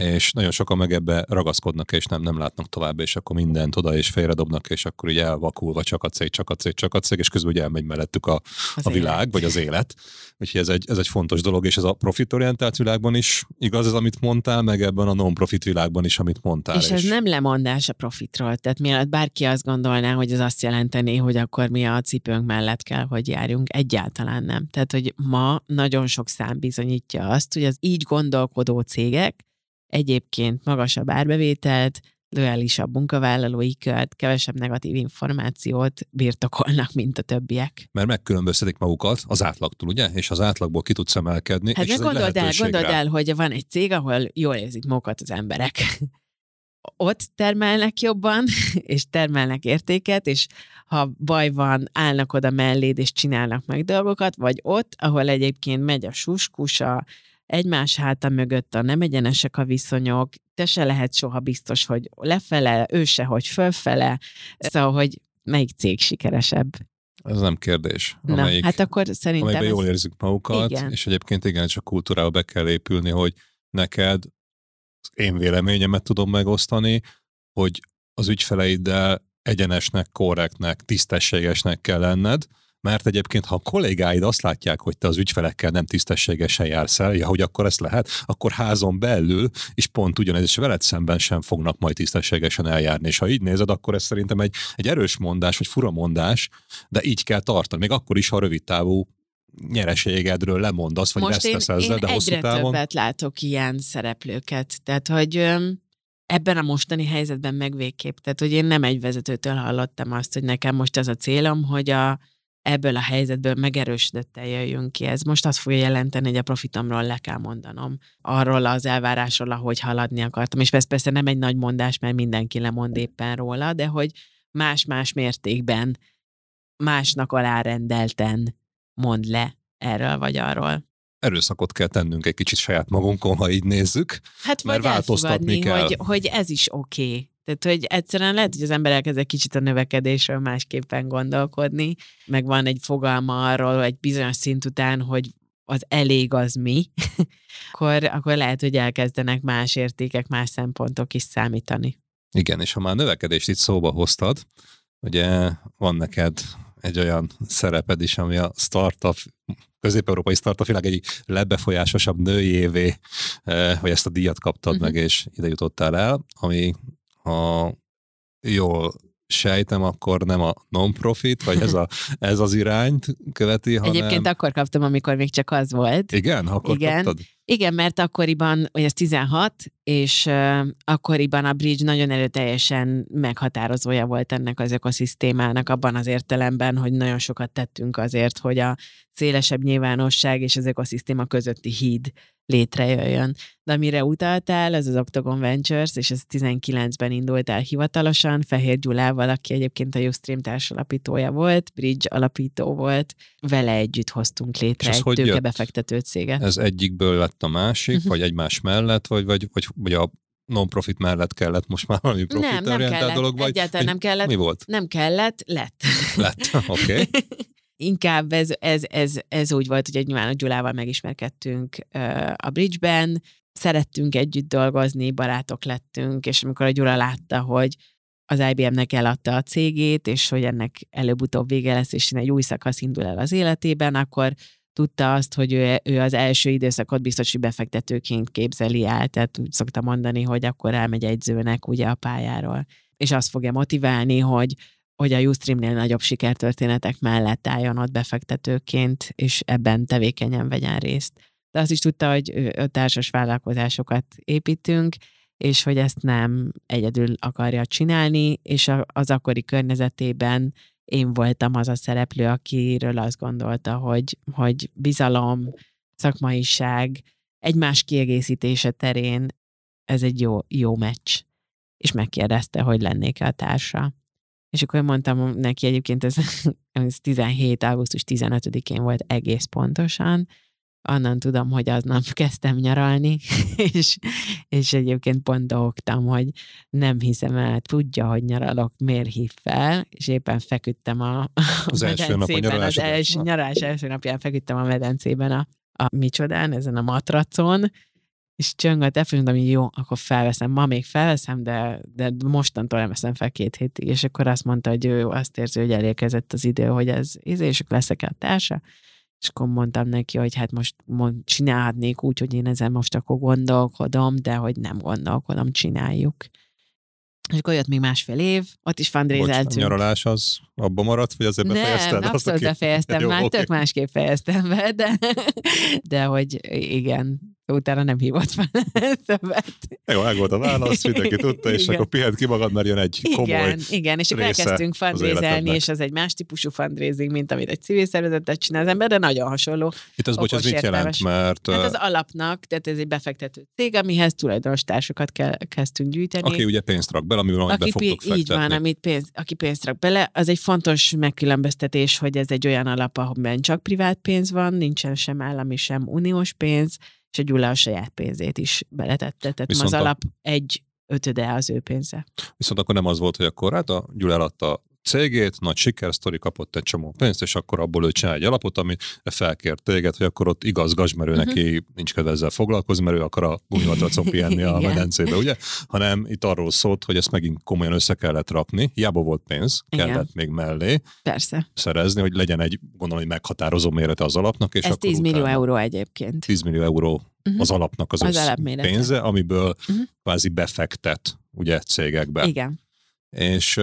És nagyon sokan meg ebbe ragaszkodnak, és nem, nem látnak tovább, és akkor mindent oda és félredobnak, és akkor így elvakulva csak a cég, csak a cég, csak a cég, és közben ugye elmegy mellettük a, Az a világ, élet. vagy az élet. Úgyhogy ez egy, ez egy fontos dolog, és ez a profitorientált világban is igaz ez, amit mondtál, meg ebben a non-profit világban is, amit mondtál. És ez nem lemondás a profitról. Tehát mielőtt bárki azt gondolná, hogy ez azt jelenteni, hogy akkor mi a cipőnk mellett kell, hogy járjunk. Egyáltalán nem. Tehát, hogy ma nagyon sok szám bizonyítja azt, hogy az így gondolkodó cégek egyébként magasabb árbevételt, lojálisabb munkavállalói kört, kevesebb negatív információt birtokolnak, mint a többiek. Mert megkülönböztetik magukat az átlagtól, ugye? És az átlagból ki tudsz emelkedni. Hát és ez gondold el, gondold rá. el, hogy van egy cég, ahol jól érzik magukat az emberek. Ott termelnek jobban, és termelnek értéket, és ha baj van, állnak oda melléd, és csinálnak meg dolgokat, vagy ott, ahol egyébként megy a suskusa, egymás háta mögött a nem egyenesek a viszonyok, te se lehet soha biztos, hogy lefele, ő se, hogy fölfele, szóval, hogy melyik cég sikeresebb. Ez nem kérdés. Na, Amelyik, hát akkor szerintem amelyben ez... jól érzik magukat, Igen. és egyébként igen, csak kultúrába be kell épülni, hogy neked az én véleményemet tudom megosztani, hogy az ügyfeleiddel egyenesnek, korrektnek, tisztességesnek kell lenned, mert egyébként, ha a kollégáid azt látják, hogy te az ügyfelekkel nem tisztességesen jársz el, ja, hogy akkor ezt lehet, akkor házon belül is pont ugyanez, és veled szemben sem fognak majd tisztességesen eljárni. És ha így nézed, akkor ez szerintem egy, egy erős mondás, vagy fura mondás, de így kell tartani. Még akkor is, ha rövid távú nyereségedről lemondasz, vagy Most én, vesztesz ezzel, én de hosszú egyre távon... többet látok ilyen szereplőket. Tehát, hogy ebben a mostani helyzetben meg végképp. Tehát, hogy én nem egy vezetőtől hallottam azt, hogy nekem most az a célom, hogy a, ebből a helyzetből megerősödöttel jöjjünk ki. Ez most azt fogja jelenteni, hogy a profitomról le kell mondanom. Arról az elvárásról, ahogy haladni akartam. És ez persze nem egy nagy mondás, mert mindenki lemond éppen róla, de hogy más-más mértékben, másnak alárendelten mond le erről vagy arról. Erőszakot kell tennünk egy kicsit saját magunkon, ha így nézzük. Hát Mert vagy változtatni kell. hogy, hogy ez is oké. Okay. Tehát, hogy egyszerűen lehet, hogy az ember elkezd egy kicsit a növekedésről másképpen gondolkodni, meg van egy fogalma arról, egy bizonyos szint után, hogy az elég az mi, akkor, akkor lehet, hogy elkezdenek más értékek, más szempontok is számítani. Igen, és ha már növekedést itt szóba hoztad, ugye van neked egy olyan szereped is, ami a startup, közép-európai startup világ egyik legbefolyásosabb nőjévé, eh, vagy ezt a díjat kaptad uh-huh. meg, és ide jutottál el, ami ha jól sejtem, akkor nem a non-profit, vagy ez, a, ez az irányt követi, hanem... Egyébként akkor kaptam, amikor még csak az volt. Igen, akkor Igen. kaptad? Igen, mert akkoriban, vagy ez 16, és uh, akkoriban a Bridge nagyon erőteljesen meghatározója volt ennek az ökoszisztémának abban az értelemben, hogy nagyon sokat tettünk azért, hogy a szélesebb nyilvánosság és az ökoszisztéma közötti híd létrejöjjön. De amire utaltál, az az Octagon Ventures, és ez 19-ben indult el hivatalosan, Fehér Gyulával, aki egyébként a Ustream társalapítója volt, Bridge alapító volt, vele együtt hoztunk létre És ez egy tőkebefektető céget. Ez egyikből lett a másik, Mhm. vagy egymás mellett, vagy, vagy, vagy, vagy a non-profit mellett kellett most már valami nem, nem profitorientált kellett, dolog, vagy egyáltalán nem kellett, mi volt? nem kellett, lett. Lett, oké. Okay. Inkább ez, ez, ez, ez úgy volt, hogy nyilván a Gyulával megismerkedtünk a Bridge-ben, szerettünk együtt dolgozni, barátok lettünk, és amikor a Gyula látta, hogy az IBM-nek eladta a cégét, és hogy ennek előbb-utóbb vége lesz, és egy új szakasz indul el az életében, akkor tudta azt, hogy ő, ő az első időszakot biztos, hogy befektetőként képzeli el, tehát úgy szokta mondani, hogy akkor elmegy egyzőnek ugye a pályáról. És azt fogja motiválni, hogy hogy a Ustreamnél nagyobb sikertörténetek mellett álljon ott befektetőként, és ebben tevékenyen vegyen részt. De azt is tudta, hogy társas vállalkozásokat építünk, és hogy ezt nem egyedül akarja csinálni, és az akkori környezetében én voltam az a szereplő, akiről azt gondolta, hogy, hogy bizalom, szakmaiság, egymás kiegészítése terén ez egy jó, jó meccs. És megkérdezte, hogy lennék-e a társa. És akkor mondtam neki egyébként, ez, ez 17. augusztus 15-én volt egész pontosan, onnan tudom, hogy aznap kezdtem nyaralni, és, és egyébként pont dolgtam, hogy nem hiszem el, tudja, hogy nyaralok, miért hív fel, és éppen feküdtem a, az első nap a az első nyaralás első napján feküdtem a medencében a, a micsodán, ezen a matracon, és csöng a telefon, hogy jó, akkor felveszem. Ma még felveszem, de, de mostantól nem veszem fel két hétig. És akkor azt mondta, hogy ő azt érzi, hogy elérkezett az idő, hogy ez, ez és akkor leszek a társa. És akkor mondtam neki, hogy hát most mond, csinálhatnék úgy, hogy én ezen most akkor gondolkodom, de hogy nem gondolkodom, csináljuk. És akkor jött még másfél év, ott is fundraiseltünk. Bocs, a nyaralás az abba maradt, vagy azért befejezted? Nem, abszolút befejeztem, Jó, már okay. tök másképp fejeztem be, de, de hogy igen, utána nem hívott fel többet. Jó, meg volt a válasz, mindenki tudta, és igen. akkor pihent ki magad, mert jön egy komoly Igen, igen és akkor elkezdtünk fundraiselni, és az egy más típusú fundraising, mint amit egy civil szervezetet csinál az ember, de nagyon hasonló. Itt az, bocs, ez mit jelent? Mert... Hát az alapnak, tehát ez egy befektető cég, amihez tulajdonos társakat kell, kezdtünk gyűjteni. Aki ugye pénzt rak bele, amivel aki be fogtok fektetni. Így van, amit pénz, aki pénzt rak bele, az egy fontos megkülönböztetés, hogy ez egy olyan alap, ahol csak privát pénz van, nincsen sem állami, sem uniós pénz, és a Gyula a saját pénzét is beletette. Tehát Viszont az alap egy ötöde az ő pénze. Viszont akkor nem az volt, hogy akkor hát a Gyula eladta cégét, nagy sikersztori, kapott egy csomó pénzt, és akkor abból ő csinál egy alapot, ami felkért téged, hogy akkor ott igazgass, mert ő uh-huh. neki nincs kedve ezzel foglalkozni, mert ő akar a gumimatracon pihenni a medencébe, ugye? Hanem itt arról szólt, hogy ezt megint komolyan össze kellett rakni, hiába volt pénz, kellett Igen. még mellé Persze. szerezni, hogy legyen egy, gondolom, hogy meghatározó mérete az alapnak. És Ez akkor 10 millió euró egyébként. 10 millió euró uh-huh. az alapnak az, az pénze, amiből uh-huh. kvázi befektet ugye cégekbe. Igen. És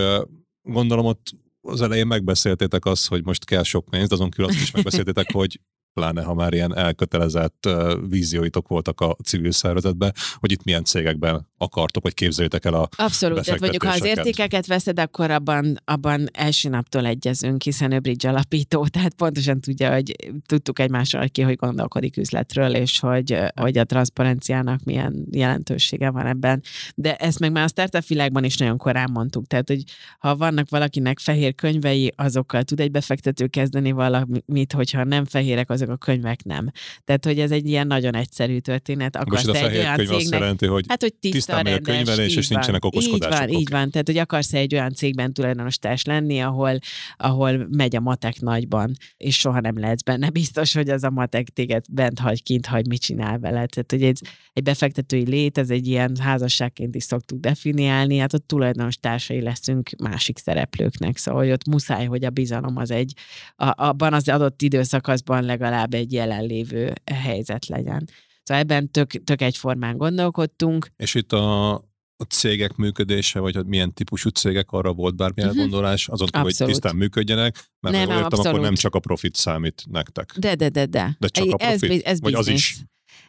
gondolom ott az elején megbeszéltétek azt, hogy most kell sok pénzt, azon kívül azt is megbeszéltétek, hogy pláne ha már ilyen elkötelezett vízióitok voltak a civil szervezetben, hogy itt milyen cégekben akartok, vagy képzeljétek el a Abszolút, tehát mondjuk ha az értékeket veszed, akkor abban, abban első naptól egyezünk, hiszen ő bridge alapító, tehát pontosan tudja, hogy tudtuk egymásról ki, hogy gondolkodik üzletről, és hogy, hogy a transzparenciának milyen jelentősége van ebben. De ezt meg már a startup világban is nagyon korán mondtuk, tehát hogy ha vannak valakinek fehér könyvei, azokkal tud egy befektető kezdeni valamit, hogyha nem fehérek, az ezek a könyvek nem. Tehát, hogy ez egy ilyen nagyon egyszerű történet. Akarsz Most a fehér egy könyv cégnek, azt jelenti, hogy, hát, hogy tiszta, rendes, a könyvelés, és nincsenek okoskodások. Így van, így van. Tehát, hogy akarsz egy olyan cégben tulajdonostárs lenni, ahol, ahol megy a matek nagyban, és soha nem lehetsz benne biztos, hogy az a matek téged bent hagy, kint hagy, mit csinál vele. Tehát, hogy egy, egy befektetői lét, ez egy ilyen házasságként is szoktuk definiálni, hát ott tulajdonos társai leszünk másik szereplőknek, szóval hogy ott muszáj, hogy a bizalom az egy, a, abban az adott időszakaszban legalább egy jelenlévő helyzet legyen. Szóval ebben tök, tök egyformán gondolkodtunk. És itt a, a cégek működése, vagy hogy milyen típusú cégek arra volt bármilyen uh-huh. gondolás, azon, hogy tisztán működjenek, mert nem, ha értem, akkor nem csak a profit számít nektek. De, de, de, de. De csak a profit? Ez, ez vagy az is?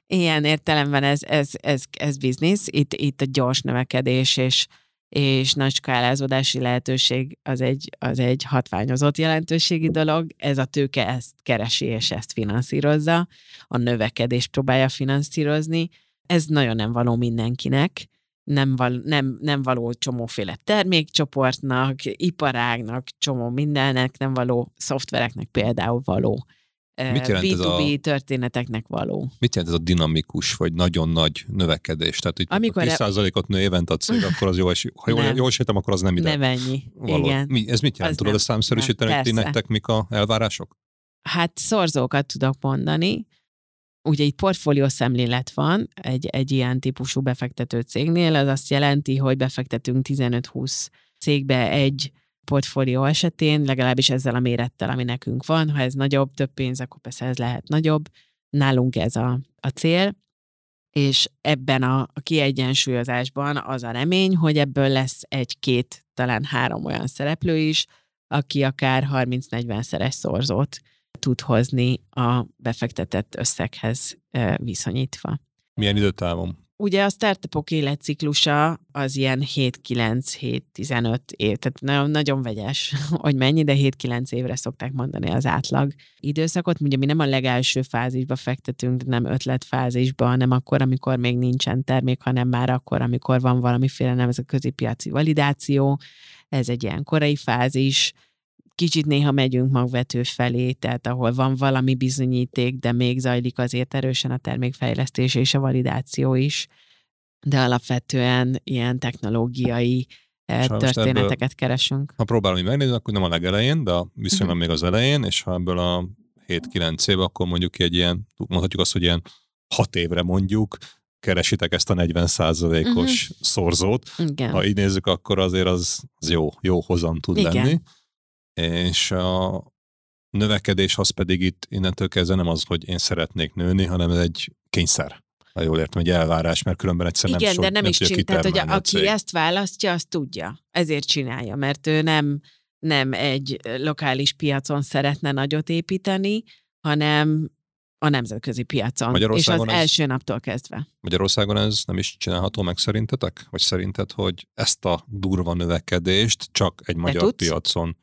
Ilyen értelemben ez, ez, ez, ez biznisz, itt, itt a gyors növekedés, és és nagy skálázódási lehetőség az egy, az egy hatványozott jelentőségi dolog. Ez a tőke ezt keresi és ezt finanszírozza, a növekedést próbálja finanszírozni. Ez nagyon nem való mindenkinek, nem, val, nem, nem való csomóféle termékcsoportnak, iparágnak, csomó mindennek nem való, szoftvereknek például való. Mit jelent B2B ez a, történeteknek való. Mit jelent ez a dinamikus, vagy nagyon nagy növekedés? Tehát, hogy Amikor 10%-ot nő évente a cég, akkor az jó esély. Ha jól, jól sejtem, akkor az nem ide. Nem ennyi. Való. Igen. Mi, ez mit jelent? Az Tudod a számszerűsíteni, hogy nektek mik a elvárások? Hát szorzókat tudok mondani. Ugye egy portfólió szemlélet van egy, egy ilyen típusú befektető cégnél, az azt jelenti, hogy befektetünk 15-20 cégbe egy portfólió esetén, legalábbis ezzel a mérettel, ami nekünk van. Ha ez nagyobb, több pénz, akkor persze ez lehet nagyobb. Nálunk ez a, a cél, és ebben a, a kiegyensúlyozásban az a remény, hogy ebből lesz egy-két, talán három olyan szereplő is, aki akár 30-40 szeres szorzót tud hozni a befektetett összeghez viszonyítva. Milyen időtávon? Ugye a startupok életciklusa az ilyen 7-9-7-15 év, tehát nagyon, nagyon vegyes, hogy mennyi, de 7-9 évre szokták mondani az átlag időszakot. Ugye mi nem a legelső fázisba fektetünk, nem ötletfázisba, hanem akkor, amikor még nincsen termék, hanem már akkor, amikor van valamiféle nemzetközi piaci validáció. Ez egy ilyen korai fázis, kicsit néha megyünk magvető felé, tehát ahol van valami bizonyíték, de még zajlik azért erősen a termékfejlesztés és a validáció is, de alapvetően ilyen technológiai eh, Sajnos történeteket ebből, keresünk. Ha próbálom így megnézni, akkor nem a legelején, de viszonylag uh-huh. még az elején, és ha ebből a 7-9 év, akkor mondjuk egy ilyen, mondhatjuk azt, hogy ilyen 6 évre mondjuk, keresitek ezt a 40 os uh-huh. szorzót. Igen. Ha így nézzük, akkor azért az, az jó, jó hozam tud Igen. lenni és a növekedés az pedig itt innentől kezdve nem az, hogy én szeretnék nőni, hanem ez egy kényszer. Ha jól értem, egy elvárás, mert különben egyszerűen Igen, nem de nem, nem is csinál. Tehát, hogy a, aki ezt választja, azt tudja. Ezért csinálja, mert ő nem, nem egy lokális piacon szeretne nagyot építeni, hanem a nemzetközi piacon, és az ez, első naptól kezdve. Magyarországon ez nem is csinálható meg szerintetek? Vagy szerinted, hogy ezt a durva növekedést csak egy magyar piacon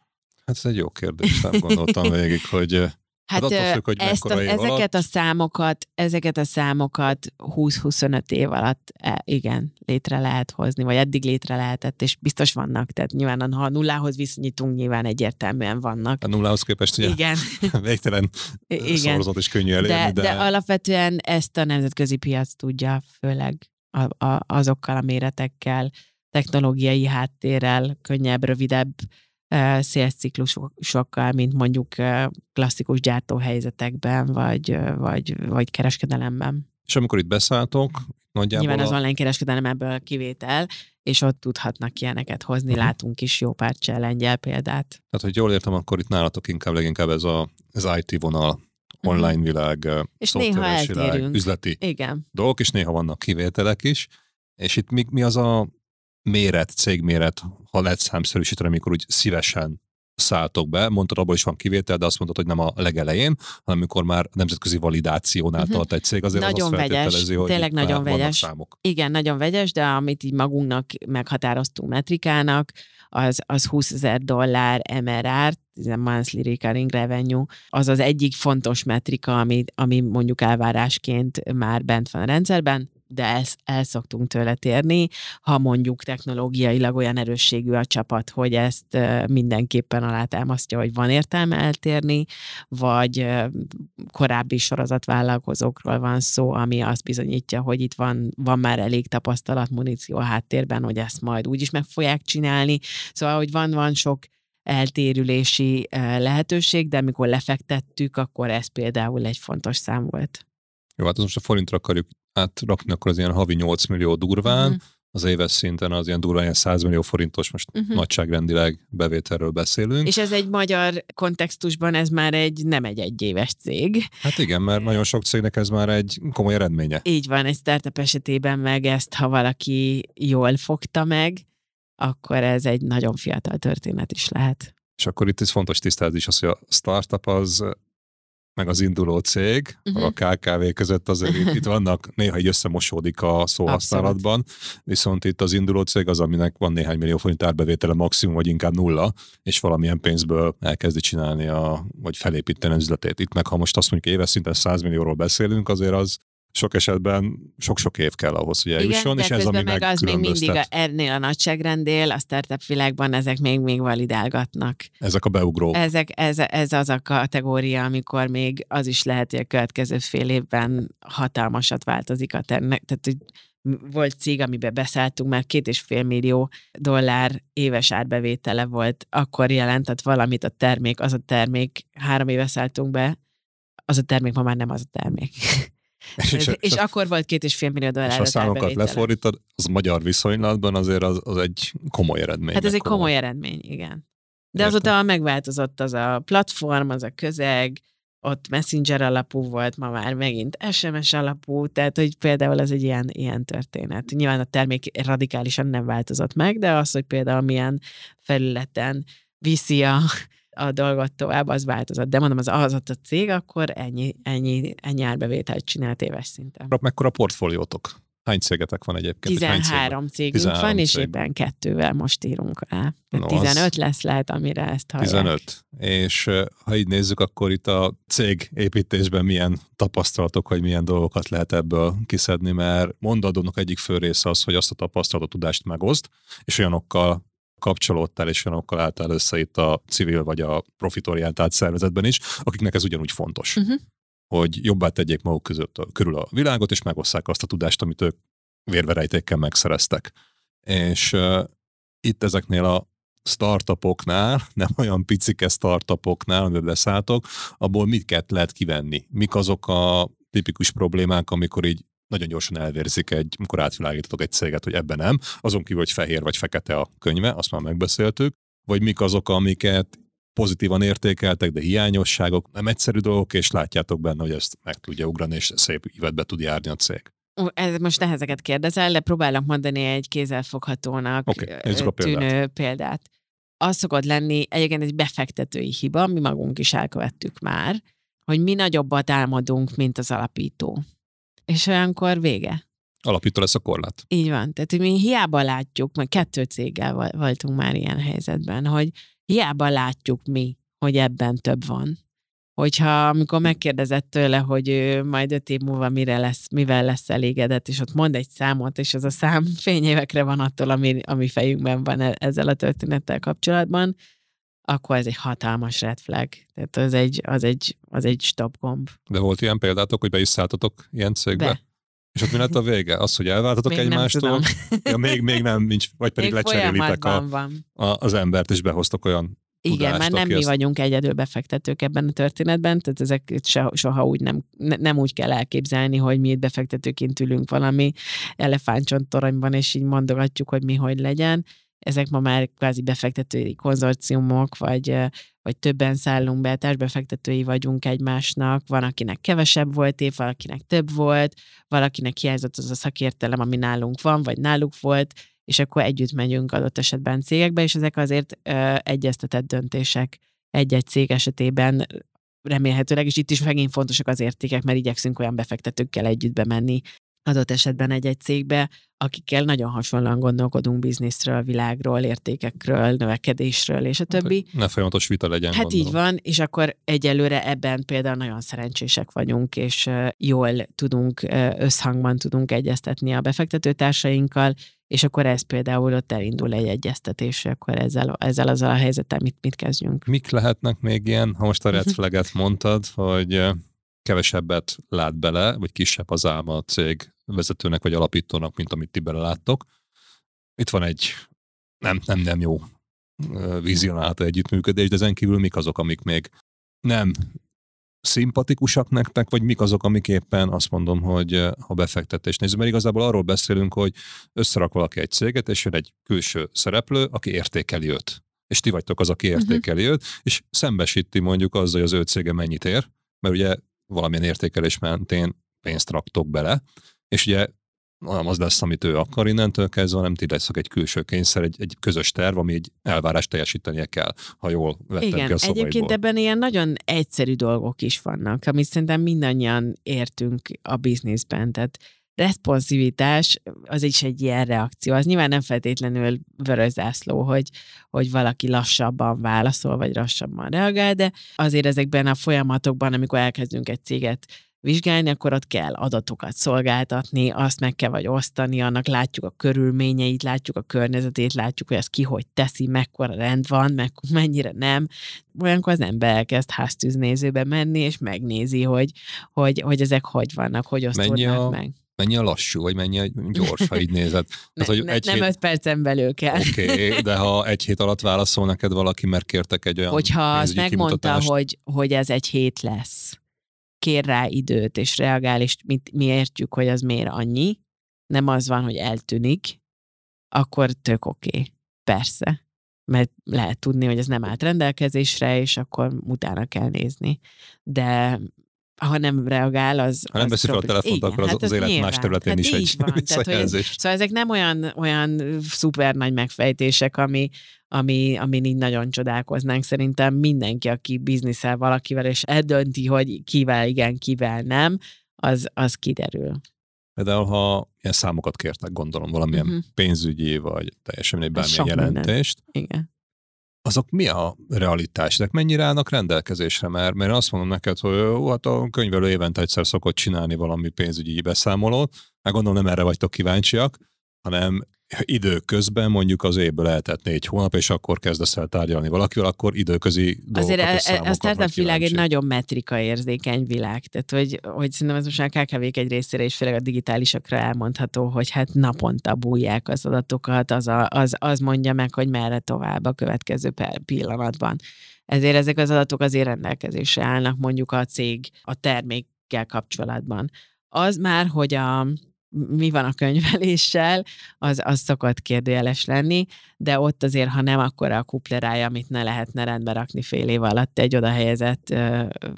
Hát ez egy jó kérdés, nem gondoltam végig, hogy Hát, hát függ, hogy ezt a, ezeket alatt... a számokat, ezeket a számokat 20-25 év alatt e, igen, létre lehet hozni, vagy eddig létre lehetett, és biztos vannak, tehát nyilván ha a nullához viszonyítunk, nyilván egyértelműen vannak. A nullához képest ugye igen. végtelen igen. szorzat is könnyű elérni, de, de... de alapvetően ezt a nemzetközi piac tudja, főleg a, a, azokkal a méretekkel, technológiai háttérrel, könnyebb, rövidebb szélciklusokkal, mint mondjuk klasszikus gyártóhelyzetekben, vagy, vagy, vagy kereskedelemben. És amikor itt beszálltok, nagyjából... Nyilván az online kereskedelem ebből kivétel, és ott tudhatnak ilyeneket hozni, uh-huh. látunk is jó pár lengyel példát. Tehát, hogy jól értem, akkor itt nálatok inkább leginkább ez a, az IT vonal, mhm. online uh-huh. világ, és néha eltérünk. Világ, üzleti Igen. dolgok, és néha vannak kivételek is. És itt mi, mi az a méret, cégméret, ha lehet számszerűsíteni, amikor úgy szívesen szálltok be, mondtad, abból is van kivétel, de azt mondtad, hogy nem a legelején, hanem amikor már nemzetközi validációnál uh-huh. tart egy cég, azért nagyon az vegyes, hogy tényleg nagyon vegyes. Számok. Igen, nagyon vegyes, de amit így magunknak meghatároztunk metrikának, az, az 20 ezer dollár MRR, monthly recurring revenue, az az egyik fontos metrika, ami, ami mondjuk elvárásként már bent van a rendszerben, de ezt el szoktunk tőle térni, ha mondjuk technológiailag olyan erősségű a csapat, hogy ezt mindenképpen alátámasztja, hogy van értelme eltérni, vagy korábbi sorozatvállalkozókról van szó, ami azt bizonyítja, hogy itt van, van már elég tapasztalat, muníció a háttérben, hogy ezt majd úgy is meg fogják csinálni. Szóval, hogy van, van sok eltérülési lehetőség, de amikor lefektettük, akkor ez például egy fontos szám volt. Jó, hát most a forintra akarjuk átrakni, akkor az ilyen havi 8 millió durván, uh-huh. az éves szinten az ilyen durván ilyen 100 millió forintos, most uh-huh. nagyságrendileg bevételről beszélünk. És ez egy magyar kontextusban, ez már egy nem egy egyéves cég. Hát igen, mert nagyon sok cégnek ez már egy komoly eredménye. Így van, egy startup esetében meg ezt, ha valaki jól fogta meg, akkor ez egy nagyon fiatal történet is lehet. És akkor itt ez fontos tisztázni is az, hogy a startup az meg az induló cég, uh-huh. a KKV között azért itt, itt vannak, néha így összemosódik a szóhasználatban, viszont itt az induló cég az, aminek van néhány millió forint árbevétele maximum, vagy inkább nulla, és valamilyen pénzből elkezdi csinálni, a, vagy felépíteni az üzletét. Itt meg, ha most azt mondjuk éves szinten 100 millióról beszélünk, azért az sok esetben sok-sok év kell ahhoz, hogy eljusson, Igen, és ez ami meg az még mindig a, ennél a nagyságrendél, a startup világban ezek még, még validálgatnak. Ezek a beugrók. Ezek, ez, ez az a kategória, amikor még az is lehet, hogy a következő fél évben hatalmasat változik a termék. Tehát, hogy volt cég, amiben beszálltunk, már két és fél millió dollár éves árbevétele volt, akkor jelentett valamit a termék, az a termék, három éve szálltunk be, az a termék ma már nem az a termék. És, és, és akkor volt két és fél millió dollár. És a számokat lefordítod, az magyar viszonylatban azért az, az egy komoly eredmény. Hát ez egy komoly, komoly eredmény, igen. De Értem. azóta megváltozott az a platform, az a közeg, ott messenger alapú volt, ma már megint SMS alapú, tehát hogy például ez egy ilyen, ilyen történet. Nyilván a termék radikálisan nem változott meg, de az, hogy például milyen felületen viszi a, a dolgot tovább, az változott. De mondom, az az a cég, akkor ennyi, ennyi, ennyi árbevételt csinált éves szinten. Mekkora portfóliótok? Hány cégetek van egyébként? 13 cégünk 13 van, és cég. éppen kettővel most írunk rá. No, 15 az... lesz lehet, amire ezt hallják. 15. És ha így nézzük, akkor itt a cég építésben milyen tapasztalatok, vagy milyen dolgokat lehet ebből kiszedni, mert mondadónak egyik fő része az, hogy azt a tapasztalatot, tudást megozd, és olyanokkal kapcsolódtál, és olyanokkal álltál össze itt a civil vagy a profitorientált szervezetben is, akiknek ez ugyanúgy fontos. Uh-huh hogy jobbá tegyék maguk között a, körül a világot, és megosszák azt a tudást, amit ők vérverejtékkel megszereztek. És uh, itt ezeknél a startupoknál, nem olyan picike startupoknál, amiben beszálltok, abból mit lehet kivenni? Mik azok a tipikus problémák, amikor így nagyon gyorsan elvérzik egy, amikor átvilágítatok egy céget, hogy ebben nem, azon kívül, hogy fehér vagy fekete a könyve, azt már megbeszéltük, vagy mik azok, amiket pozitívan értékeltek, de hiányosságok, nem egyszerű dolgok, és látjátok benne, hogy ezt meg tudja ugrani, és szép ívetbe tud járni a cég. Ez most nehezeket kérdezel, de próbálok mondani egy kézzelfoghatónak okay, tűnő példát. példát. Az szokott lenni egyébként egy befektetői hiba, mi magunk is elkövettük már, hogy mi nagyobbat álmodunk, mint az alapító. És olyankor vége. Alapító lesz a korlát. Így van. Tehát, hogy mi hiába látjuk, mert kettő céggel voltunk már ilyen helyzetben, hogy hiába látjuk mi, hogy ebben több van. Hogyha amikor megkérdezett tőle, hogy ő majd öt év múlva mire lesz, mivel lesz elégedett, és ott mond egy számot, és az a szám fényévekre van attól, ami, ami fejünkben van e, ezzel a történettel kapcsolatban, akkor ez egy hatalmas red flag. Tehát az egy, az egy, az egy stop gomb. De volt ilyen példátok, hogy be is szálltatok ilyen cégbe? De. És ott mi lett a vége? Az, hogy elváltatok még egymástól? Ja, még, még nem, nincs, vagy pedig még lecserélitek a, van. A, az embert, és behoztok olyan igen, már nem mi vagyunk egyedül befektetők ebben a történetben, tehát ezek soha úgy nem, nem úgy kell elképzelni, hogy mi itt befektetőként ülünk valami elefántcsontoronyban, és így mondogatjuk, hogy mi hogy legyen. Ezek ma már kvázi befektetői konzorciumok, vagy, vagy többen szállunk be, társbefektetői vagyunk egymásnak, van, akinek kevesebb volt év, valakinek több volt, valakinek hiányzott az a szakértelem, ami nálunk van, vagy náluk volt, és akkor együtt megyünk adott esetben cégekbe, és ezek azért ö, egyeztetett döntések egy-egy cég esetében remélhetőleg, és itt is megint fontosak az értékek, mert igyekszünk olyan befektetőkkel együtt bemenni adott esetben egy-egy cégbe, akikkel nagyon hasonlóan gondolkodunk bizniszről, világról, értékekről, növekedésről, és a hát, többi. Ne folyamatos vita legyen. Hát gondolom. így van, és akkor egyelőre ebben például nagyon szerencsések vagyunk, és jól tudunk, összhangban tudunk egyeztetni a befektetőtársainkkal, és akkor ez például ott elindul egy egyeztetés, akkor ezzel, ezzel azzal a helyzettel mit, mit kezdjünk. Mik lehetnek még ilyen, ha most a red flag mondtad, hogy kevesebbet lát bele, vagy kisebb az álma a cég vezetőnek vagy alapítónak, mint amit ti beleláttok. Itt van egy nem, nem, nem jó vizionálta együttműködés, de ezen kívül mik azok, amik még nem szimpatikusak nektek, vagy mik azok, amik éppen azt mondom, hogy a befektetés nézzük, mert igazából arról beszélünk, hogy összerak valaki egy céget, és jön egy külső szereplő, aki értékeli őt. És ti vagytok az, aki mhm. értékeli uh-huh. őt, és szembesíti mondjuk azzal, hogy az ő cége mennyit ér, mert ugye valamilyen értékelés mentén pénzt raktok bele, és ugye nem az lesz, amit ő akar innentől kezdve, nem ti leszek egy külső kényszer, egy, egy közös terv, ami egy elvárást teljesítenie kell, ha jól vettem Igen, ki a szavaiból. egyébként ebben ilyen nagyon egyszerű dolgok is vannak, amit szerintem mindannyian értünk a bizniszben, tehát responsivitás az is egy ilyen reakció. Az nyilván nem feltétlenül vöröszászló, hogy, hogy valaki lassabban válaszol, vagy lassabban reagál, de azért ezekben a folyamatokban, amikor elkezdünk egy céget vizsgálni, akkor ott kell adatokat szolgáltatni, azt meg kell vagy osztani, annak látjuk a körülményeit, látjuk a környezetét, látjuk, hogy ez ki hogy teszi, mekkora rend van, meg mennyire nem. Olyankor az ember elkezd háztűznézőbe menni, és megnézi, hogy, hogy, hogy ezek hogy vannak, hogy osztódnak a... meg mennyi a lassú, vagy mennyi a gyors, ha így nézed. ne, hogy ne, egy nem hét... öt percen belül kell. Oké, okay, de ha egy hét alatt válaszol neked valaki, mert kértek egy olyan Hogyha azt megmondta, hogy, hogy ez egy hét lesz, kér rá időt, és reagál, és mi, mi értjük, hogy az miért annyi, nem az van, hogy eltűnik, akkor tök oké. Okay. Persze. Mert lehet tudni, hogy ez nem állt rendelkezésre, és akkor utána kell nézni. De ha nem reagál, az... Ha nem veszi fel a telefont, igen, akkor az, hát az, az élet nyilván. más területén hát is egy van. szóval ezek nem olyan, olyan szuper nagy megfejtések, ami, ami, amin így nagyon csodálkoznánk. Szerintem mindenki, aki bizniszel valakivel, és eldönti, hogy kivel igen, kivel nem, az, az kiderül. Például, ha ilyen számokat kértek, gondolom, valamilyen uh-huh. pénzügyi, vagy teljesen egy bármilyen jelentést, Igen. Azok mi a realitás? Ezek mennyire állnak rendelkezésre? Mert, mert azt mondom neked, hogy jó, hát a könyvelő évente egyszer szokott csinálni valami pénzügyi beszámolót, meg gondolom nem erre vagytok kíváncsiak, hanem időközben mondjuk az évből eltett négy hónap, és akkor kezdesz el tárgyalni valakivel, akkor időközi Azért dolgokat és a, a startup világ egy nagyon metrika érzékeny világ. Tehát, hogy, hogy szerintem ez most már kkv egy részére is, főleg a digitálisakra elmondható, hogy hát naponta bújják az adatokat, az, a, az, az mondja meg, hogy merre tovább a következő pillanatban. Ezért ezek az adatok azért rendelkezésre állnak mondjuk a cég a termékkel kapcsolatban. Az már, hogy a, mi van a könyveléssel, az, az szokott kérdőjeles lenni, de ott azért, ha nem, akkor a kuplerája, amit ne lehetne rendbe rakni fél év alatt egy oda helyezett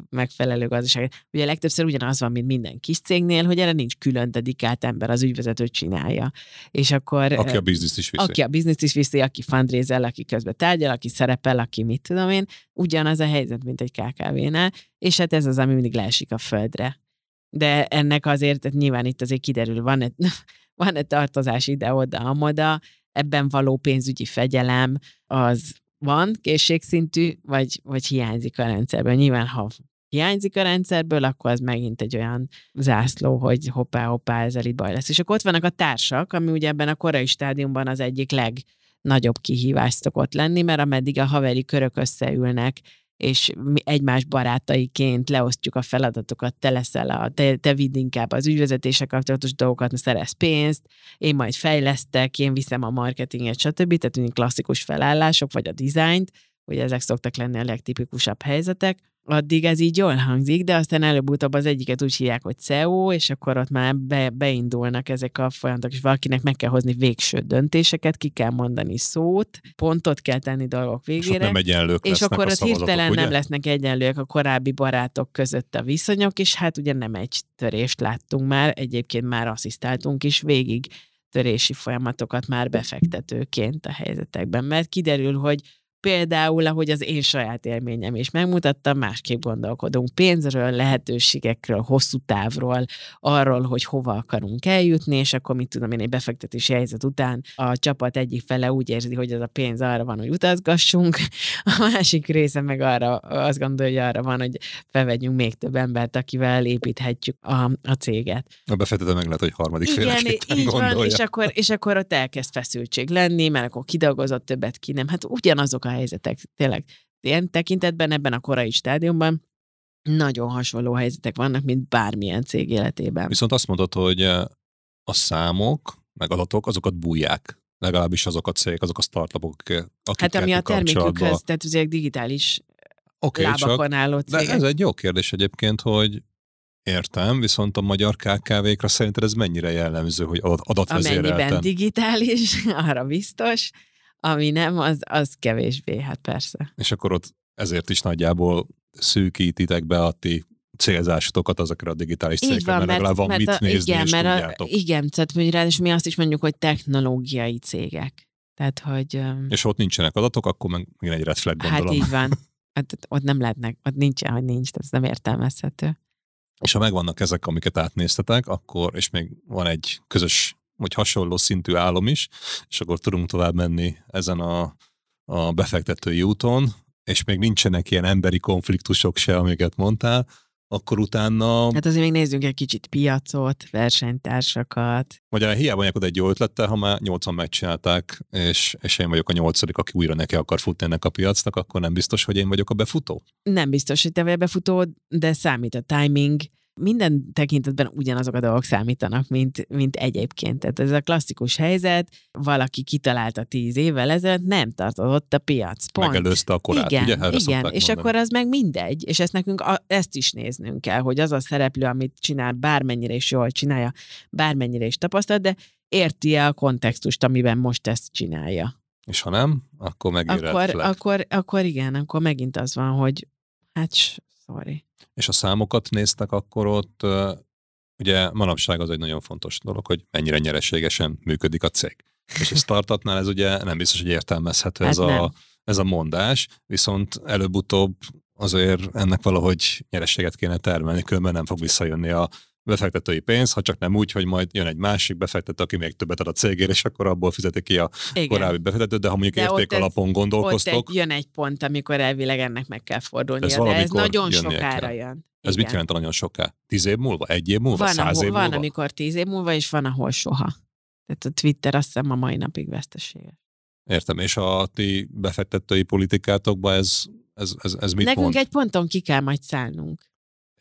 megfelelő gazdaság. Ugye legtöbbször ugyanaz van, mint minden kis cégnél, hogy erre nincs külön dedikált ember, az ügyvezető csinálja. És akkor... Aki a bizniszt is viszi. aki a bizniszt is viszi, aki fundraizel, aki közben tárgyal, aki szerepel, aki mit tudom én, ugyanaz a helyzet, mint egy KKV-nál, és hát ez az, ami mindig leesik a földre. De ennek azért, tehát nyilván itt azért kiderül, van egy, van egy tartozás ide-oda, amoda, ebben való pénzügyi fegyelem, az van készségszintű, vagy, vagy hiányzik a rendszerből. Nyilván, ha hiányzik a rendszerből, akkor az megint egy olyan zászló, hogy hoppá, hoppá, ezzel itt baj lesz. És akkor ott vannak a társak, ami ugye ebben a korai stádiumban az egyik legnagyobb kihívás szokott lenni, mert ameddig a haveri körök összeülnek, és mi egymás barátaiként leosztjuk a feladatokat, te leszel a, te, te vidd inkább az ügyvezetése kapcsolatos dolgokat, szerez pénzt, én majd fejlesztek, én viszem a marketinget, stb. Tehát klasszikus felállások, vagy a dizájnt, ugye ezek szoktak lenni a legtipikusabb helyzetek, addig ez így jól hangzik, de aztán előbb-utóbb az egyiket úgy hívják, hogy CEO, és akkor ott már be, beindulnak ezek a folyamatok, és valakinek meg kell hozni végső döntéseket, ki kell mondani szót, pontot kell tenni dolgok és végére. nem egyenlők És akkor ott hirtelen ugye? nem lesznek egyenlőek a korábbi barátok között a viszonyok, és hát ugye nem egy törést láttunk már, egyébként már asszisztáltunk is végig törési folyamatokat már befektetőként a helyzetekben, mert kiderül, hogy például, ahogy az én saját élményem is megmutatta, másképp gondolkodunk pénzről, lehetőségekről, hosszú távról, arról, hogy hova akarunk eljutni, és akkor mit tudom én, egy befektetési helyzet után a csapat egyik fele úgy érzi, hogy ez a pénz arra van, hogy utazgassunk, a másik része meg arra azt gondolja, hogy arra van, hogy felvegyünk még több embert, akivel építhetjük a, a céget. A befektető meg lehet, hogy harmadik Igen, így van, gondolja. és akkor, és akkor ott elkezd feszültség lenni, mert akkor kidolgozott többet ki nem. Hát ugyanazok a helyzetek, tényleg. Ilyen tekintetben ebben a korai stádiumban nagyon hasonló helyzetek vannak, mint bármilyen cég életében. Viszont azt mondod, hogy a számok, meg adatok, azokat bújják. Legalábbis azok a cégek, azok a startupok, akik Hát ami a termékükhöz, tehát azért digitális csak lábakon álló De cégek. ez egy jó kérdés egyébként, hogy értem, viszont a magyar KKV-kra szerinted ez mennyire jellemző, hogy adat, Amennyiben adatvezérelten? digitális, arra biztos, ami nem, az, az kevésbé, hát persze. És akkor ott ezért is nagyjából szűkítitek be a ti célzásotokat azokra a digitális cégekre, mert, mert, legalább van mert mit a, nézni, igen, és mert a, tudjátok. igen, tehát mondjuk rá, és mi azt is mondjuk, hogy technológiai cégek. Tehát, hogy És ott nincsenek adatok, akkor meg megint egy red flag hát gondolom. így van. Hát ott nem lehetnek, ott nincsen, hogy nincs, ez nem értelmezhető. És ha megvannak ezek, amiket átnéztetek, akkor, és még van egy közös, vagy hasonló szintű álom is, és akkor tudunk tovább menni ezen a, a befektetői úton, és még nincsenek ilyen emberi konfliktusok se, amiket mondtál, akkor utána, Hát azért még nézzünk egy kicsit piacot, versenytársakat. vagy hiába megyek oda egy jó ötlettel, ha már nyolcan megcsinálták, és, és én vagyok a nyolcadik, aki újra neki akar futni ennek a piacnak, akkor nem biztos, hogy én vagyok a befutó. Nem biztos, hogy te vagy a befutó, de számít a timing. Minden tekintetben ugyanazok a dolgok számítanak, mint, mint egyébként. Tehát ez a klasszikus helyzet, valaki kitalálta tíz évvel ezelőtt, nem tartott a piac. Pont. Megelőzte a korát, igen, ugye? Erre igen, és mondani. akkor az meg mindegy, és ezt nekünk a, ezt is néznünk kell, hogy az a szereplő, amit csinál, bármennyire is jól csinálja, bármennyire is tapasztalt, de érti-e a kontextust, amiben most ezt csinálja. És ha nem, akkor megint Akkor, akkor, akkor igen, akkor megint az van, hogy hát sorry. és a számokat néztek, akkor ott ugye manapság az egy nagyon fontos dolog, hogy mennyire nyereségesen működik a cég. És a startupnál ez ugye nem biztos, hogy értelmezhető ez, Hát nem. a, ez a mondás, viszont előbb-utóbb azért ennek valahogy nyereséget kéne termelni, különben nem fog visszajönni a befektetői pénz, ha csak nem úgy, hogy majd jön egy másik befektető, aki még többet ad a cégért, és akkor abból fizeti ki a Igen. korábbi befektetőt, de ha mondjuk de érték alapon gondolkoztok. Ott egy, jön egy pont, amikor elvileg ennek meg kell fordulnia, ez de ez nagyon sokára jön. Ez Igen. mit jelent nagyon soká? Tíz év múlva? Egy év múlva? Van, száz ahol, év van, múlva? amikor tíz év múlva, és van, ahol soha. Tehát a Twitter azt hiszem a mai napig veszteséges. Értem, és a ti befektetői politikátokba ez, ez, ez, ez mit Nekünk mond? egy ponton ki kell majd szállnunk.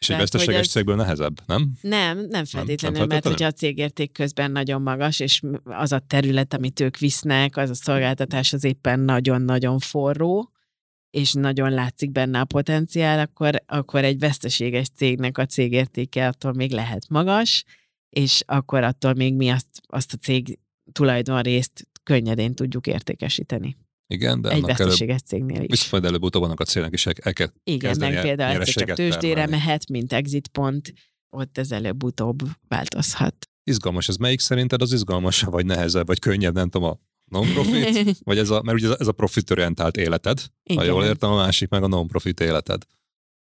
És egy veszteséges ez... cégből nehezebb, nem? Nem, nem feltétlenül, nem, nem mert hogyha a cégérték közben nagyon magas, és az a terület, amit ők visznek, az a szolgáltatás az éppen nagyon-nagyon forró, és nagyon látszik benne a potenciál, akkor, akkor egy veszteséges cégnek a cégértéke attól még lehet magas, és akkor attól még mi azt, azt a cég tulajdonrészt könnyedén tudjuk értékesíteni. Igen, de egy veszteséges cégnél is. Viszont majd előbb-utóbb annak a célnak is el, el kell Igen, meg például csak tőzsdére termelni. mehet, mint exit pont, ott ez előbb-utóbb változhat. Izgalmas, ez melyik szerinted az izgalmasabb, vagy nehezebb, vagy könnyebb, nem tudom, a non-profit, vagy ez a, mert ugye ez a profitorientált életed, Igen. ha jól értem, a másik meg a non-profit életed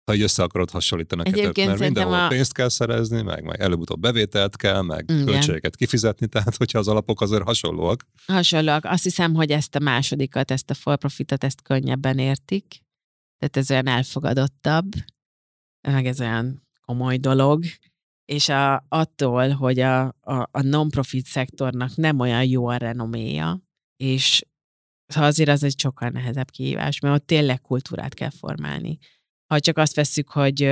ha így össze akarod hasonlítani a kettőt, mert mindenhol a... pénzt kell szerezni, meg, meg előbb-utóbb bevételt kell, meg Igen. költségeket kifizetni, tehát hogyha az alapok azért hasonlóak. Hasonlóak. Azt hiszem, hogy ezt a másodikat, ezt a for profitot, ezt könnyebben értik. Tehát ez olyan elfogadottabb, meg ez olyan komoly dolog. És a, attól, hogy a, a, a non-profit szektornak nem olyan jó a renoméja, és azért az egy sokkal nehezebb kihívás, mert ott tényleg kultúrát kell formálni ha csak azt vesszük, hogy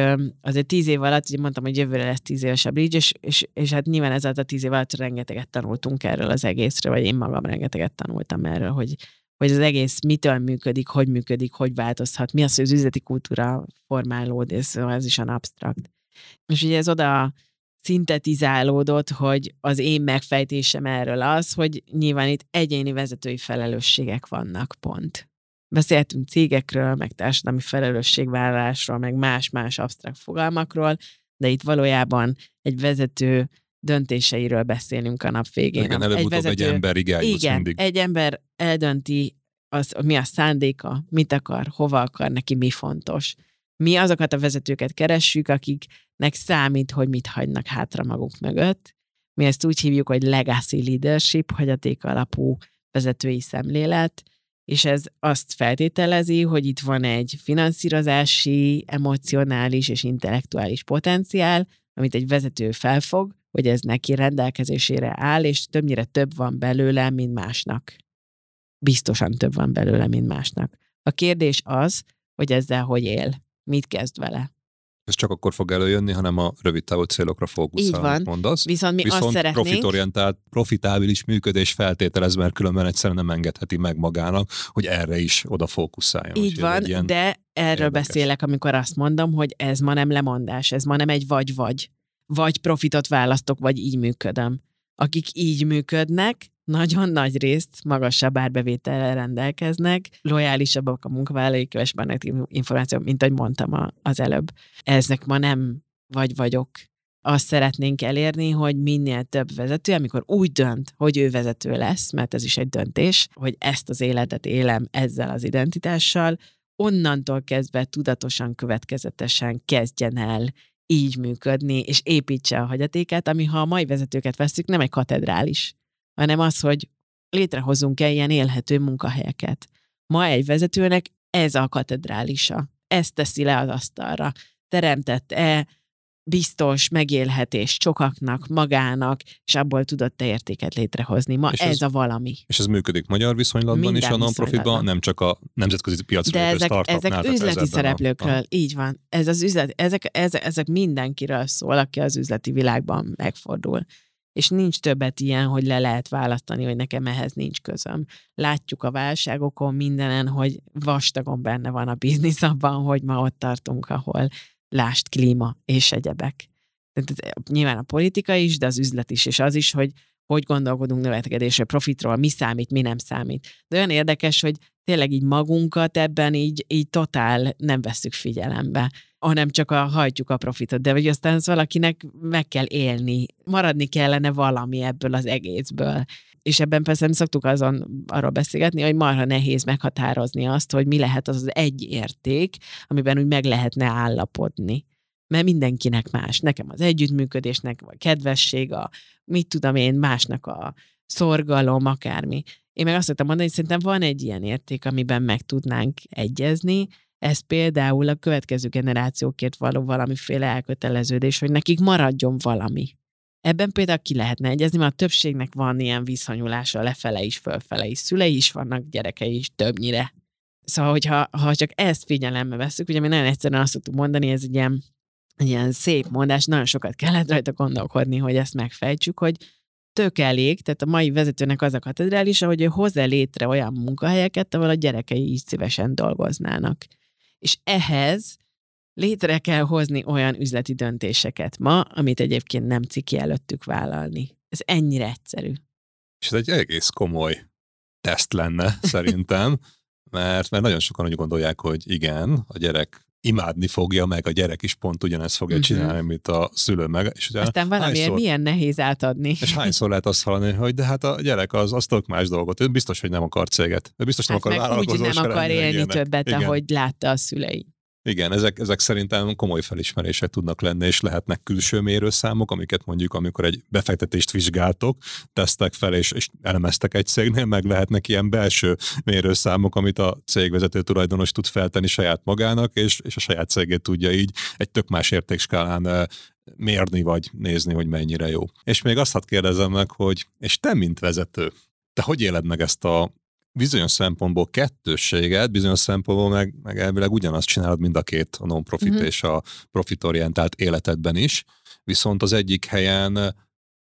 azért tíz év alatt, ugye mondtam, hogy jövőre lesz tíz éves a bridge, és, és, és hát nyilván ez alatt a tíz év alatt rengeteget tanultunk erről az egészről, vagy én magam rengeteget tanultam erről, hogy, hogy az egész mitől működik, hogy működik, hogy változhat, mi az, hogy az üzleti kultúra formálód, ez, ez is an abstrakt. És ugye ez oda szintetizálódott, hogy az én megfejtésem erről az, hogy nyilván itt egyéni vezetői felelősségek vannak, pont. Beszéltünk cégekről, meg társadalmi felelősségvállalásról, meg más-más absztrakt fogalmakról, de itt valójában egy vezető döntéseiről beszélünk a nap végén. Igen, egy, vezető, egy ember igen, mindig. egy ember eldönti, az, mi a szándéka, mit akar, hova akar, neki mi fontos. Mi azokat a vezetőket keressük, akiknek számít, hogy mit hagynak hátra maguk mögött. Mi ezt úgy hívjuk, hogy legacy leadership, hagyaték alapú vezetői szemlélet, és ez azt feltételezi, hogy itt van egy finanszírozási, emocionális és intellektuális potenciál, amit egy vezető felfog, hogy ez neki rendelkezésére áll, és többnyire több van belőle, mint másnak. Biztosan több van belőle, mint másnak. A kérdés az, hogy ezzel hogy él, mit kezd vele ez csak akkor fog előjönni, hanem a rövid távú célokra fókuszál, Így van. mondasz. Viszont mi Viszont azt szeretnénk... profitorientált, profitábilis működés feltételez, mert különben egyszerűen nem engedheti meg magának, hogy erre is oda fókuszáljon. Így van, de erről érdekes. beszélek, amikor azt mondom, hogy ez ma nem lemondás, ez ma nem egy vagy-vagy. Vagy profitot választok, vagy így működöm. Akik így működnek, nagyon nagy részt magasabb árbevétellel rendelkeznek, lojálisabbak a munkavállalói, kevesebben információ, mint ahogy mondtam az előbb. Eznek ma nem vagy vagyok. Azt szeretnénk elérni, hogy minél több vezető, amikor úgy dönt, hogy ő vezető lesz, mert ez is egy döntés, hogy ezt az életet élem ezzel az identitással, onnantól kezdve tudatosan, következetesen kezdjen el így működni, és építse a hagyatékát, ami ha a mai vezetőket veszük, nem egy katedrális, hanem az, hogy létrehozunk-e ilyen élhető munkahelyeket. Ma egy vezetőnek ez a katedrálisa. Ezt teszi le az asztalra. Teremtett-e biztos megélhetés sokaknak, magának, és abból tudott te értéket létrehozni. Ma és ez, ez a valami. És ez működik magyar viszonylatban Minden is, a non-profitban, nem csak a nemzetközi piacra. De ezek, ezek üzleti szereplőkről, a... így van. Ez az üzlet, ezek, ezek, ezek mindenkiről szól, aki az üzleti világban megfordul és nincs többet ilyen, hogy le lehet választani, hogy nekem ehhez nincs közöm. Látjuk a válságokon mindenen, hogy vastagon benne van a biznisz abban, hogy ma ott tartunk, ahol lást klíma és egyebek. Tehát nyilván a politika is, de az üzlet is, és az is, hogy hogy gondolkodunk növekedésre, profitról, mi számít, mi nem számít. De olyan érdekes, hogy tényleg így magunkat ebben így, így totál nem veszük figyelembe hanem csak a, hajtjuk a profitot, de vagy aztán az valakinek meg kell élni, maradni kellene valami ebből az egészből. És ebben persze nem szoktuk azon arról beszélgetni, hogy marha nehéz meghatározni azt, hogy mi lehet az az egy érték, amiben úgy meg lehetne állapodni. mert mindenkinek más. Nekem az együttműködésnek, vagy kedvesség, a mit tudom én, másnak a szorgalom, akármi. Én meg azt szoktam mondani, hogy szerintem van egy ilyen érték, amiben meg tudnánk egyezni, ez például a következő generációkért való valamiféle elköteleződés, hogy nekik maradjon valami. Ebben például ki lehetne egyezni, mert a többségnek van ilyen visszanyulása lefele is, fölfele is. Szülei is vannak, gyerekei is többnyire. Szóval, hogyha ha csak ezt figyelembe veszük, ugye mi nagyon egyszerűen azt tudtuk mondani, ez egy ilyen, egy ilyen szép mondás, nagyon sokat kellett rajta gondolkodni, hogy ezt megfejtsük, hogy tök elég, tehát a mai vezetőnek az a katedrális, hogy ő hozzá létre olyan munkahelyeket, ahol a gyerekei is szívesen dolgoznának. És ehhez létre kell hozni olyan üzleti döntéseket ma, amit egyébként nem ciki előttük vállalni. Ez ennyire egyszerű. És ez egy egész komoly teszt lenne, szerintem, mert, mert nagyon sokan úgy gondolják, hogy igen, a gyerek imádni fogja, meg a gyerek is pont ugyanezt fogja uh-huh. csinálni, mint a szülő meg. És ugye Aztán valamiért hányszor, milyen nehéz átadni. És hányszor lehet azt hallani, hogy de hát a gyerek az, az tök más dolgot. Ő biztos, hogy nem akar céget. Ő biztos nem hát akar vállalkozó úgy nem akar élni többet, Igen. ahogy látta a szülei. Igen, ezek, ezek szerintem komoly felismerések tudnak lenni, és lehetnek külső mérőszámok, amiket mondjuk, amikor egy befektetést vizsgáltok, tesztek fel, és, és elemeztek egy cégnél, meg lehetnek ilyen belső mérőszámok, amit a cégvezető tulajdonos tud feltenni saját magának, és, és a saját cégét tudja így egy tök más értékskálán mérni, vagy nézni, hogy mennyire jó. És még azt hadd kérdezem meg, hogy és te, mint vezető, te hogy éled meg ezt a bizonyos szempontból kettősséget, bizonyos szempontból meg, meg elvileg ugyanazt csinálod mind a két a non-profit uh-huh. és a profitorientált életedben is, viszont az egyik helyen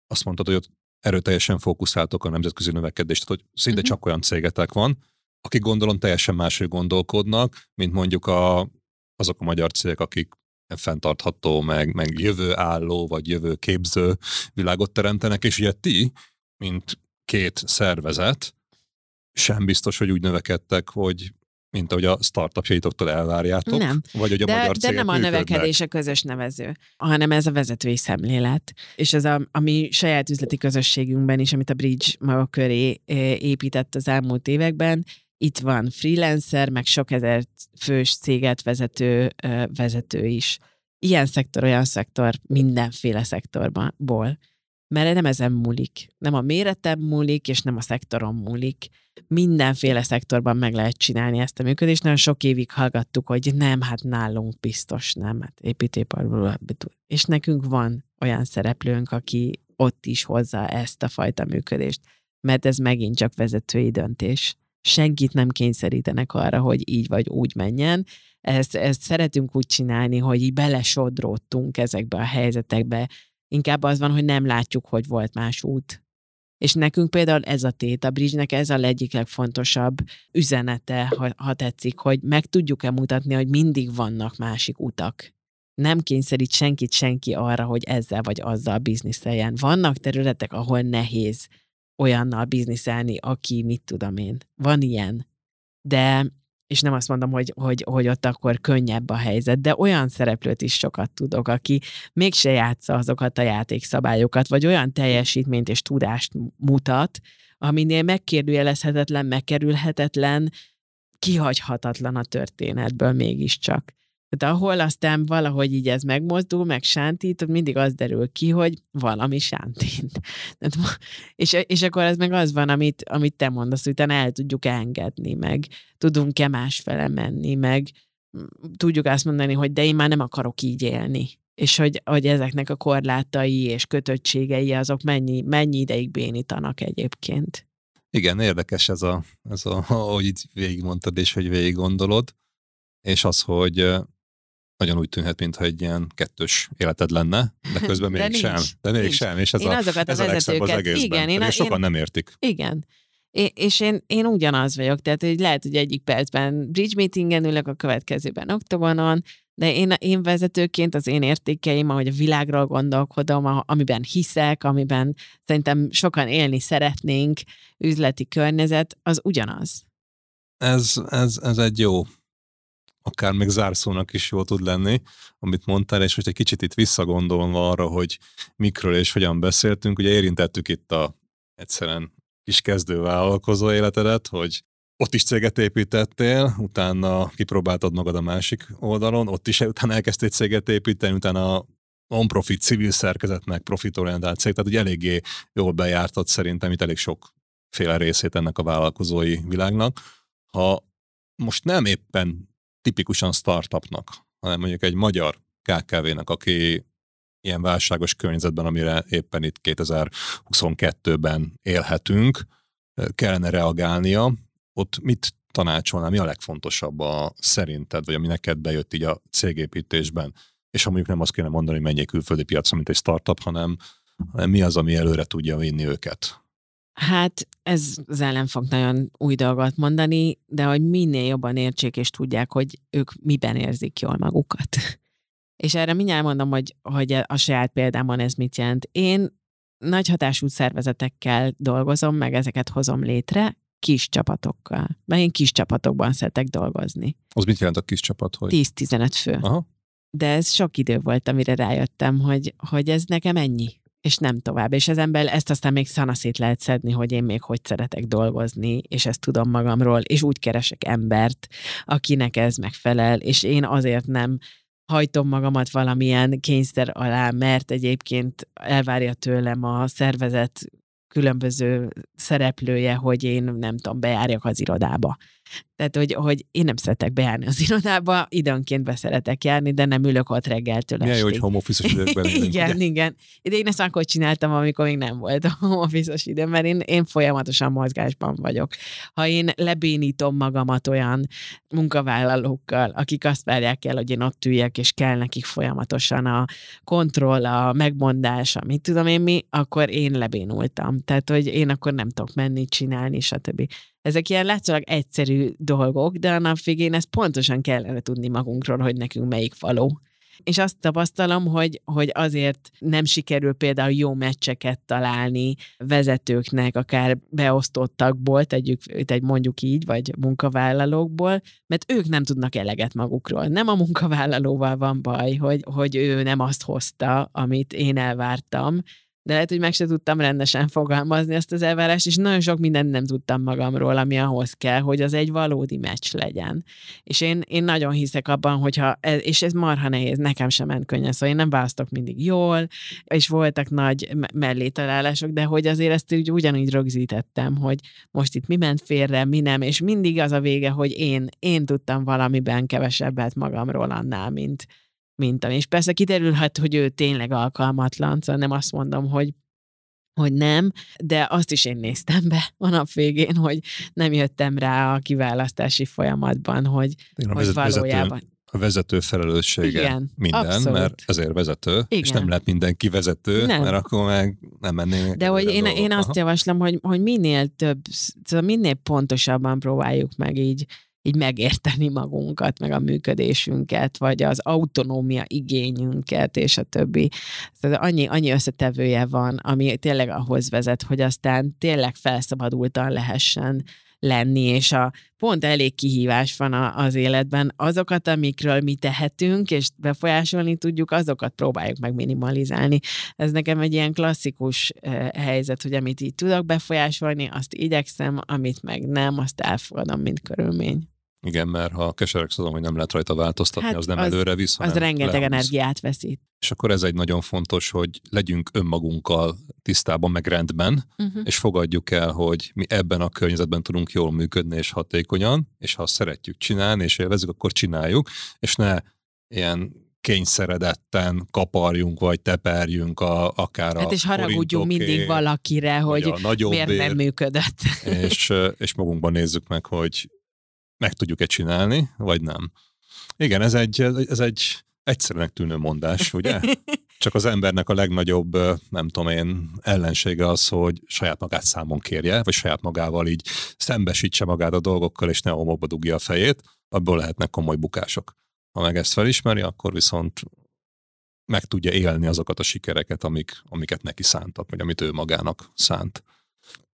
azt mondtad, hogy ott erőteljesen fókuszáltok a nemzetközi növekedést, tehát hogy szinte uh-huh. csak olyan cégetek van, akik gondolom teljesen máshogy gondolkodnak, mint mondjuk a, azok a magyar cégek, akik fenntartható, meg, meg jövőálló, vagy jövőképző világot teremtenek, és ugye ti, mint két szervezet, sem biztos, hogy úgy növekedtek, hogy mint ahogy a startupjaitoktól elvárjátok? Nem. Vagy hogy a de, magyar de nem a növekedés a közös nevező, hanem ez a vezetői szemlélet. És ez a, a mi saját üzleti közösségünkben is, amit a Bridge maga köré épített az elmúlt években, itt van freelancer, meg sok ezer fős céget vezető vezető is. Ilyen szektor, olyan szektor, mindenféle szektorból. Mert nem ezen múlik. Nem a méretem múlik, és nem a szektoron múlik mindenféle szektorban meg lehet csinálni ezt a működést. Nagyon sok évig hallgattuk, hogy nem, hát nálunk biztos nem, hát építőiparban. És nekünk van olyan szereplőnk, aki ott is hozza ezt a fajta működést, mert ez megint csak vezetői döntés. Senkit nem kényszerítenek arra, hogy így vagy úgy menjen. Ezt, ezt szeretünk úgy csinálni, hogy így belesodródtunk ezekbe a helyzetekbe. Inkább az van, hogy nem látjuk, hogy volt más út és nekünk például ez a tét, a bridge ez a egyik legfontosabb üzenete, ha, ha tetszik, hogy meg tudjuk-e mutatni, hogy mindig vannak másik utak. Nem kényszerít senkit senki arra, hogy ezzel vagy azzal bizniszeljen. Vannak területek, ahol nehéz olyannal bizniszelni, aki mit tudom én. Van ilyen. De és nem azt mondom, hogy, hogy, hogy ott akkor könnyebb a helyzet, de olyan szereplőt is sokat tudok, aki mégse játsza azokat a játékszabályokat, vagy olyan teljesítményt és tudást mutat, aminél megkérdőjelezhetetlen, megkerülhetetlen, kihagyhatatlan a történetből mégiscsak. Tehát ahol aztán valahogy így ez megmozdul, meg sántít, ott mindig az derül ki, hogy valami sántít. És, és akkor ez meg az van, amit, amit te mondasz, hogy utána el tudjuk engedni, meg tudunk-e másfele menni, meg tudjuk azt mondani, hogy de én már nem akarok így élni. És hogy, hogy ezeknek a korlátai és kötöttségei azok mennyi, mennyi ideig bénítanak egyébként. Igen, érdekes ez a, ez a ahogy itt végigmondtad, és hogy végig gondolod, és az, hogy nagyon úgy tűnhet, mintha egy ilyen kettős életed lenne, de közben még sem. De még sem, és ez én a, azokat ez a, vezetőket, az egészben. Igen, én, a, sokan én, nem értik. Igen. É, és én, én ugyanaz vagyok, tehát hogy lehet, hogy egyik percben bridge meetingen ülök, a következőben oktogonon, de én, én vezetőként az én értékeim, ahogy a világról gondolkodom, amiben hiszek, amiben szerintem sokan élni szeretnénk, üzleti környezet, az ugyanaz. Ez, ez, ez egy jó akár még zárszónak is jó tud lenni, amit mondtál, és most egy kicsit itt visszagondolva arra, hogy mikről és hogyan beszéltünk, ugye érintettük itt a egyszerűen kis kezdő vállalkozó életedet, hogy ott is céget építettél, utána kipróbáltad magad a másik oldalon, ott is utána elkezdtél céget építeni, utána non-profit civil szerkezet, meg profitorientált cég, tehát ugye eléggé jól bejártad szerintem itt elég sokféle részét ennek a vállalkozói világnak. Ha most nem éppen tipikusan startupnak, hanem mondjuk egy magyar KKV-nek, aki ilyen válságos környezetben, amire éppen itt 2022-ben élhetünk, kellene reagálnia, ott mit tanácsolnál, mi a legfontosabb a szerinted, vagy ami neked bejött így a cégépítésben? És ha mondjuk nem azt kéne mondani, hogy menjék külföldi piacra, mint egy startup, hanem, hanem mi az, ami előre tudja vinni őket? Hát ez az ellen fog nagyon új dolgot mondani, de hogy minél jobban értsék és tudják, hogy ők miben érzik jól magukat. És erre mindjárt mondom, hogy, hogy a saját példámon ez mit jelent. Én nagy hatású szervezetekkel dolgozom, meg ezeket hozom létre, kis csapatokkal. Mert én kis csapatokban szeretek dolgozni. Az mit jelent a kis csapat? Hogy... 10-15 fő. Aha. De ez sok idő volt, amire rájöttem, hogy, hogy ez nekem ennyi és nem tovább. És ezen belül ezt aztán még szanaszét lehet szedni, hogy én még hogy szeretek dolgozni, és ezt tudom magamról, és úgy keresek embert, akinek ez megfelel, és én azért nem hajtom magamat valamilyen kényszer alá, mert egyébként elvárja tőlem a szervezet különböző szereplője, hogy én nem tudom, bejárjak az irodába. Tehát, hogy, hogy én nem szeretek bejárni az irodába, időnként be szeretek járni, de nem ülök ott reggeltől Milyen jó, hogy home office igen, igen. De én ezt akkor csináltam, amikor még nem volt a home office idő, mert én, én folyamatosan mozgásban vagyok. Ha én lebénítom magamat olyan munkavállalókkal, akik azt várják el, hogy én ott üljek, és kell nekik folyamatosan a kontroll, a megmondás, amit tudom én mi, akkor én lebénultam. Tehát, hogy én akkor nem tudok menni, csinálni, stb. Ezek ilyen látszólag egyszerű dolgok, de a nap végén ezt pontosan kellene tudni magunkról, hogy nekünk melyik való. És azt tapasztalom, hogy, hogy azért nem sikerül például jó meccseket találni vezetőknek, akár beosztottakból, tegyük, egy mondjuk így, vagy munkavállalókból, mert ők nem tudnak eleget magukról. Nem a munkavállalóval van baj, hogy, hogy ő nem azt hozta, amit én elvártam, de lehet, hogy meg se tudtam rendesen fogalmazni ezt az elvárást, és nagyon sok mindent nem tudtam magamról, ami ahhoz kell, hogy az egy valódi meccs legyen. És én, én nagyon hiszek abban, hogyha, ez, és ez marha nehéz, nekem sem ment könnyen, szóval én nem választok mindig jól, és voltak nagy mellétalálások, de hogy azért ezt úgy, ugyanúgy rögzítettem, hogy most itt mi ment félre, mi nem, és mindig az a vége, hogy én, én tudtam valamiben kevesebbet magamról annál, mint, minta. És persze kiderülhet, hogy ő tényleg alkalmatlan, szóval nem azt mondom, hogy hogy nem, de azt is én néztem be a nap végén, hogy nem jöttem rá a kiválasztási folyamatban, hogy, Igen, hogy valójában... Vezető, a vezető felelőssége Igen, minden, abszolút. mert ezért vezető, Igen. és nem lehet mindenki vezető, nem. mert akkor meg nem mennének. De hogy én, én azt javaslom, hogy, hogy minél több, szóval minél pontosabban próbáljuk meg így így megérteni magunkat, meg a működésünket, vagy az autonómia igényünket, és a többi. Tehát annyi, annyi összetevője van, ami tényleg ahhoz vezet, hogy aztán tényleg felszabadultan lehessen lenni, és a pont elég kihívás van a, az életben. Azokat, amikről mi tehetünk, és befolyásolni tudjuk, azokat próbáljuk meg minimalizálni. Ez nekem egy ilyen klasszikus helyzet, hogy amit így tudok befolyásolni, azt igyekszem, amit meg nem, azt elfogadom, mint körülmény. Igen, mert ha keserek tudom, hogy nem lehet rajta változtatni, hát az nem az, előre visz, Az rengeteg lehoz. energiát veszít. És akkor ez egy nagyon fontos, hogy legyünk önmagunkkal tisztában, meg rendben, uh-huh. és fogadjuk el, hogy mi ebben a környezetben tudunk jól működni és hatékonyan, és ha szeretjük csinálni, és élvezzük, akkor csináljuk, és ne ilyen kényszeredetten kaparjunk, vagy teperjünk a, akár hát a és haragudjunk mindig valakire, hogy miért bér, nem működött. És, és magunkban nézzük meg, hogy meg tudjuk-e csinálni, vagy nem. Igen, ez egy, ez egy egyszerűnek tűnő mondás, ugye? Csak az embernek a legnagyobb, nem tudom én, ellensége az, hogy saját magát számon kérje, vagy saját magával így szembesítse magát a dolgokkal, és ne homokba dugja a fejét, abból lehetnek komoly bukások. Ha meg ezt felismeri, akkor viszont meg tudja élni azokat a sikereket, amik, amiket neki szántak, vagy amit ő magának szánt.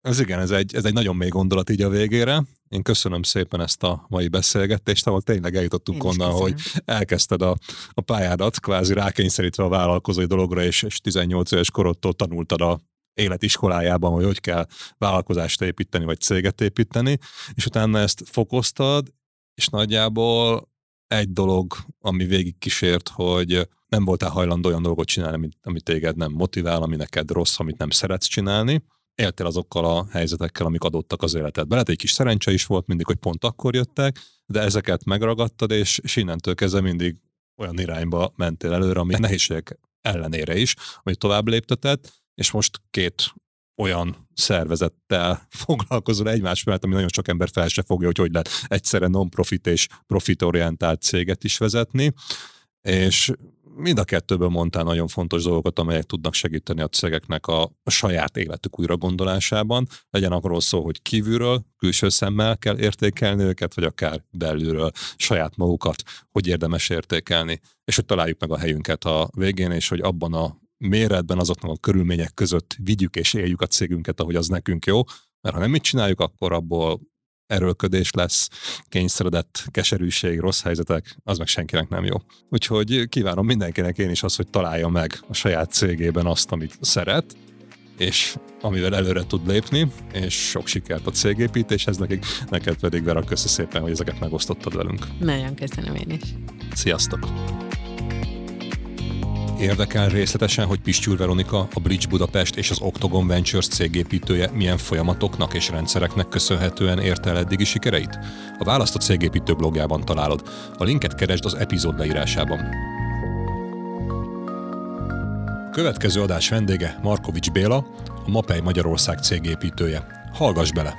Ez igen, ez egy, ez egy nagyon mély gondolat így a végére. Én köszönöm szépen ezt a mai beszélgetést, ahol tényleg eljutottunk onnan, hogy elkezdted a, a pályádat, kvázi rákényszerítve a vállalkozói dologra, és, és 18 éves korodtól tanultad a életiskolájában, hogy hogy kell vállalkozást építeni, vagy céget építeni, és utána ezt fokoztad, és nagyjából egy dolog, ami végig kísért, hogy nem voltál hajlandó olyan dolgot csinálni, amit, amit téged nem motivál, ami neked rossz, amit nem szeretsz csinálni. Éltél azokkal a helyzetekkel, amik adottak az életedbe. Lehet egy kis szerencse is volt mindig, hogy pont akkor jöttek, de ezeket megragadtad, és, és innentől kezdve mindig olyan irányba mentél előre, ami nehézségek ellenére is, hogy tovább léptetett, és most két olyan szervezettel foglalkozol egymás mellett, ami nagyon sok ember fel se fogja, hogy hogy lehet egyszerre non-profit és profitorientált céget is vezetni, és mind a kettőben mondtál nagyon fontos dolgokat, amelyek tudnak segíteni a cégeknek a, saját életük újra gondolásában. Legyen arról szó, hogy kívülről, külső szemmel kell értékelni őket, vagy akár belülről saját magukat, hogy érdemes értékelni, és hogy találjuk meg a helyünket a végén, és hogy abban a méretben, azoknak a körülmények között vigyük és éljük a cégünket, ahogy az nekünk jó, mert ha nem mit csináljuk, akkor abból erőlködés lesz, kényszeredett keserűség, rossz helyzetek, az meg senkinek nem jó. Úgyhogy kívánom mindenkinek én is azt, hogy találja meg a saját cégében azt, amit szeret, és amivel előre tud lépni, és sok sikert a cégépítéshez nekik, neked pedig Vera, köszi szépen, hogy ezeket megosztottad velünk. Nagyon köszönöm én is. Sziasztok! Érdekel részletesen, hogy Pistyúr Veronika, a Bridge Budapest és az Octagon Ventures cégépítője milyen folyamatoknak és rendszereknek köszönhetően érte el eddigi sikereit? A választ a cégépítő blogjában találod. A linket keresd az epizód leírásában. Következő adás vendége Markovics Béla, a Mapei Magyarország cégépítője. Hallgass bele!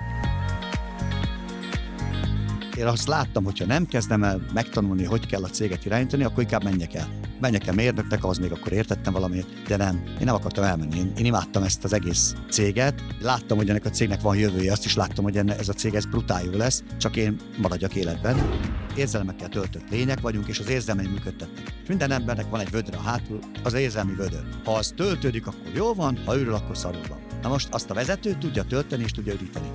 Én azt láttam, hogyha nem kezdem el megtanulni, hogy kell a céget irányítani, akkor inkább menjek el menjek el mérnöknek, az még akkor értettem valamit, de nem, én nem akartam elmenni. Én, imádtam ezt az egész céget, láttam, hogy ennek a cégnek van jövője, azt is láttam, hogy enne, ez a cég ez brutál jó lesz, csak én maradjak életben. Érzelmekkel töltött lények vagyunk, és az érzelmei működtetnek. És minden embernek van egy vödre a hátul, az érzelmi vödör. Ha az töltődik, akkor jó van, ha őrül, akkor szarul van. Na most azt a vezető tudja tölteni és tudja üdíteni.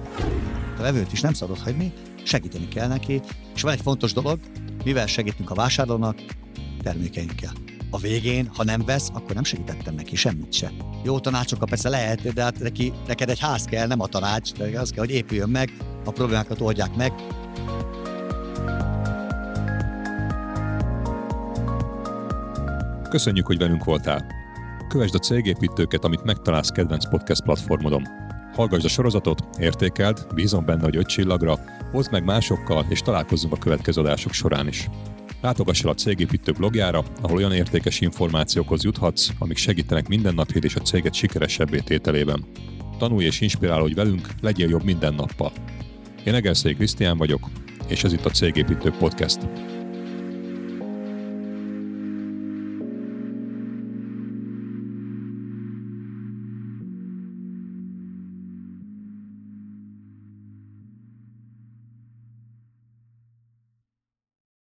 A vevőt is nem szabad hagyni, segíteni kell neki, és van egy fontos dolog, mivel segítünk a vásárlónak, termékeinkkel. A végén, ha nem vesz, akkor nem segítettem neki semmit se. Jó tanácsokat persze lehet, de hát neki, neked egy ház kell, nem a tanács, de az kell, hogy épüljön meg, a problémákat oldják meg. Köszönjük, hogy velünk voltál. Kövesd a cégépítőket, amit megtalálsz kedvenc podcast platformodon. Hallgassd a sorozatot, értékeld, bízom benne, hogy öt csillagra, hozd meg másokkal, és találkozzunk a következő adások során is. Látogass el a Cégépítő blogjára, ahol olyan értékes információkhoz juthatsz, amik segítenek mindennapjét és a céget sikeresebbé tételében. Tanulj és inspirálódj velünk, legyél jobb minden nappal. Én Egerszék Krisztián vagyok, és ez itt a Cégépítő Podcast.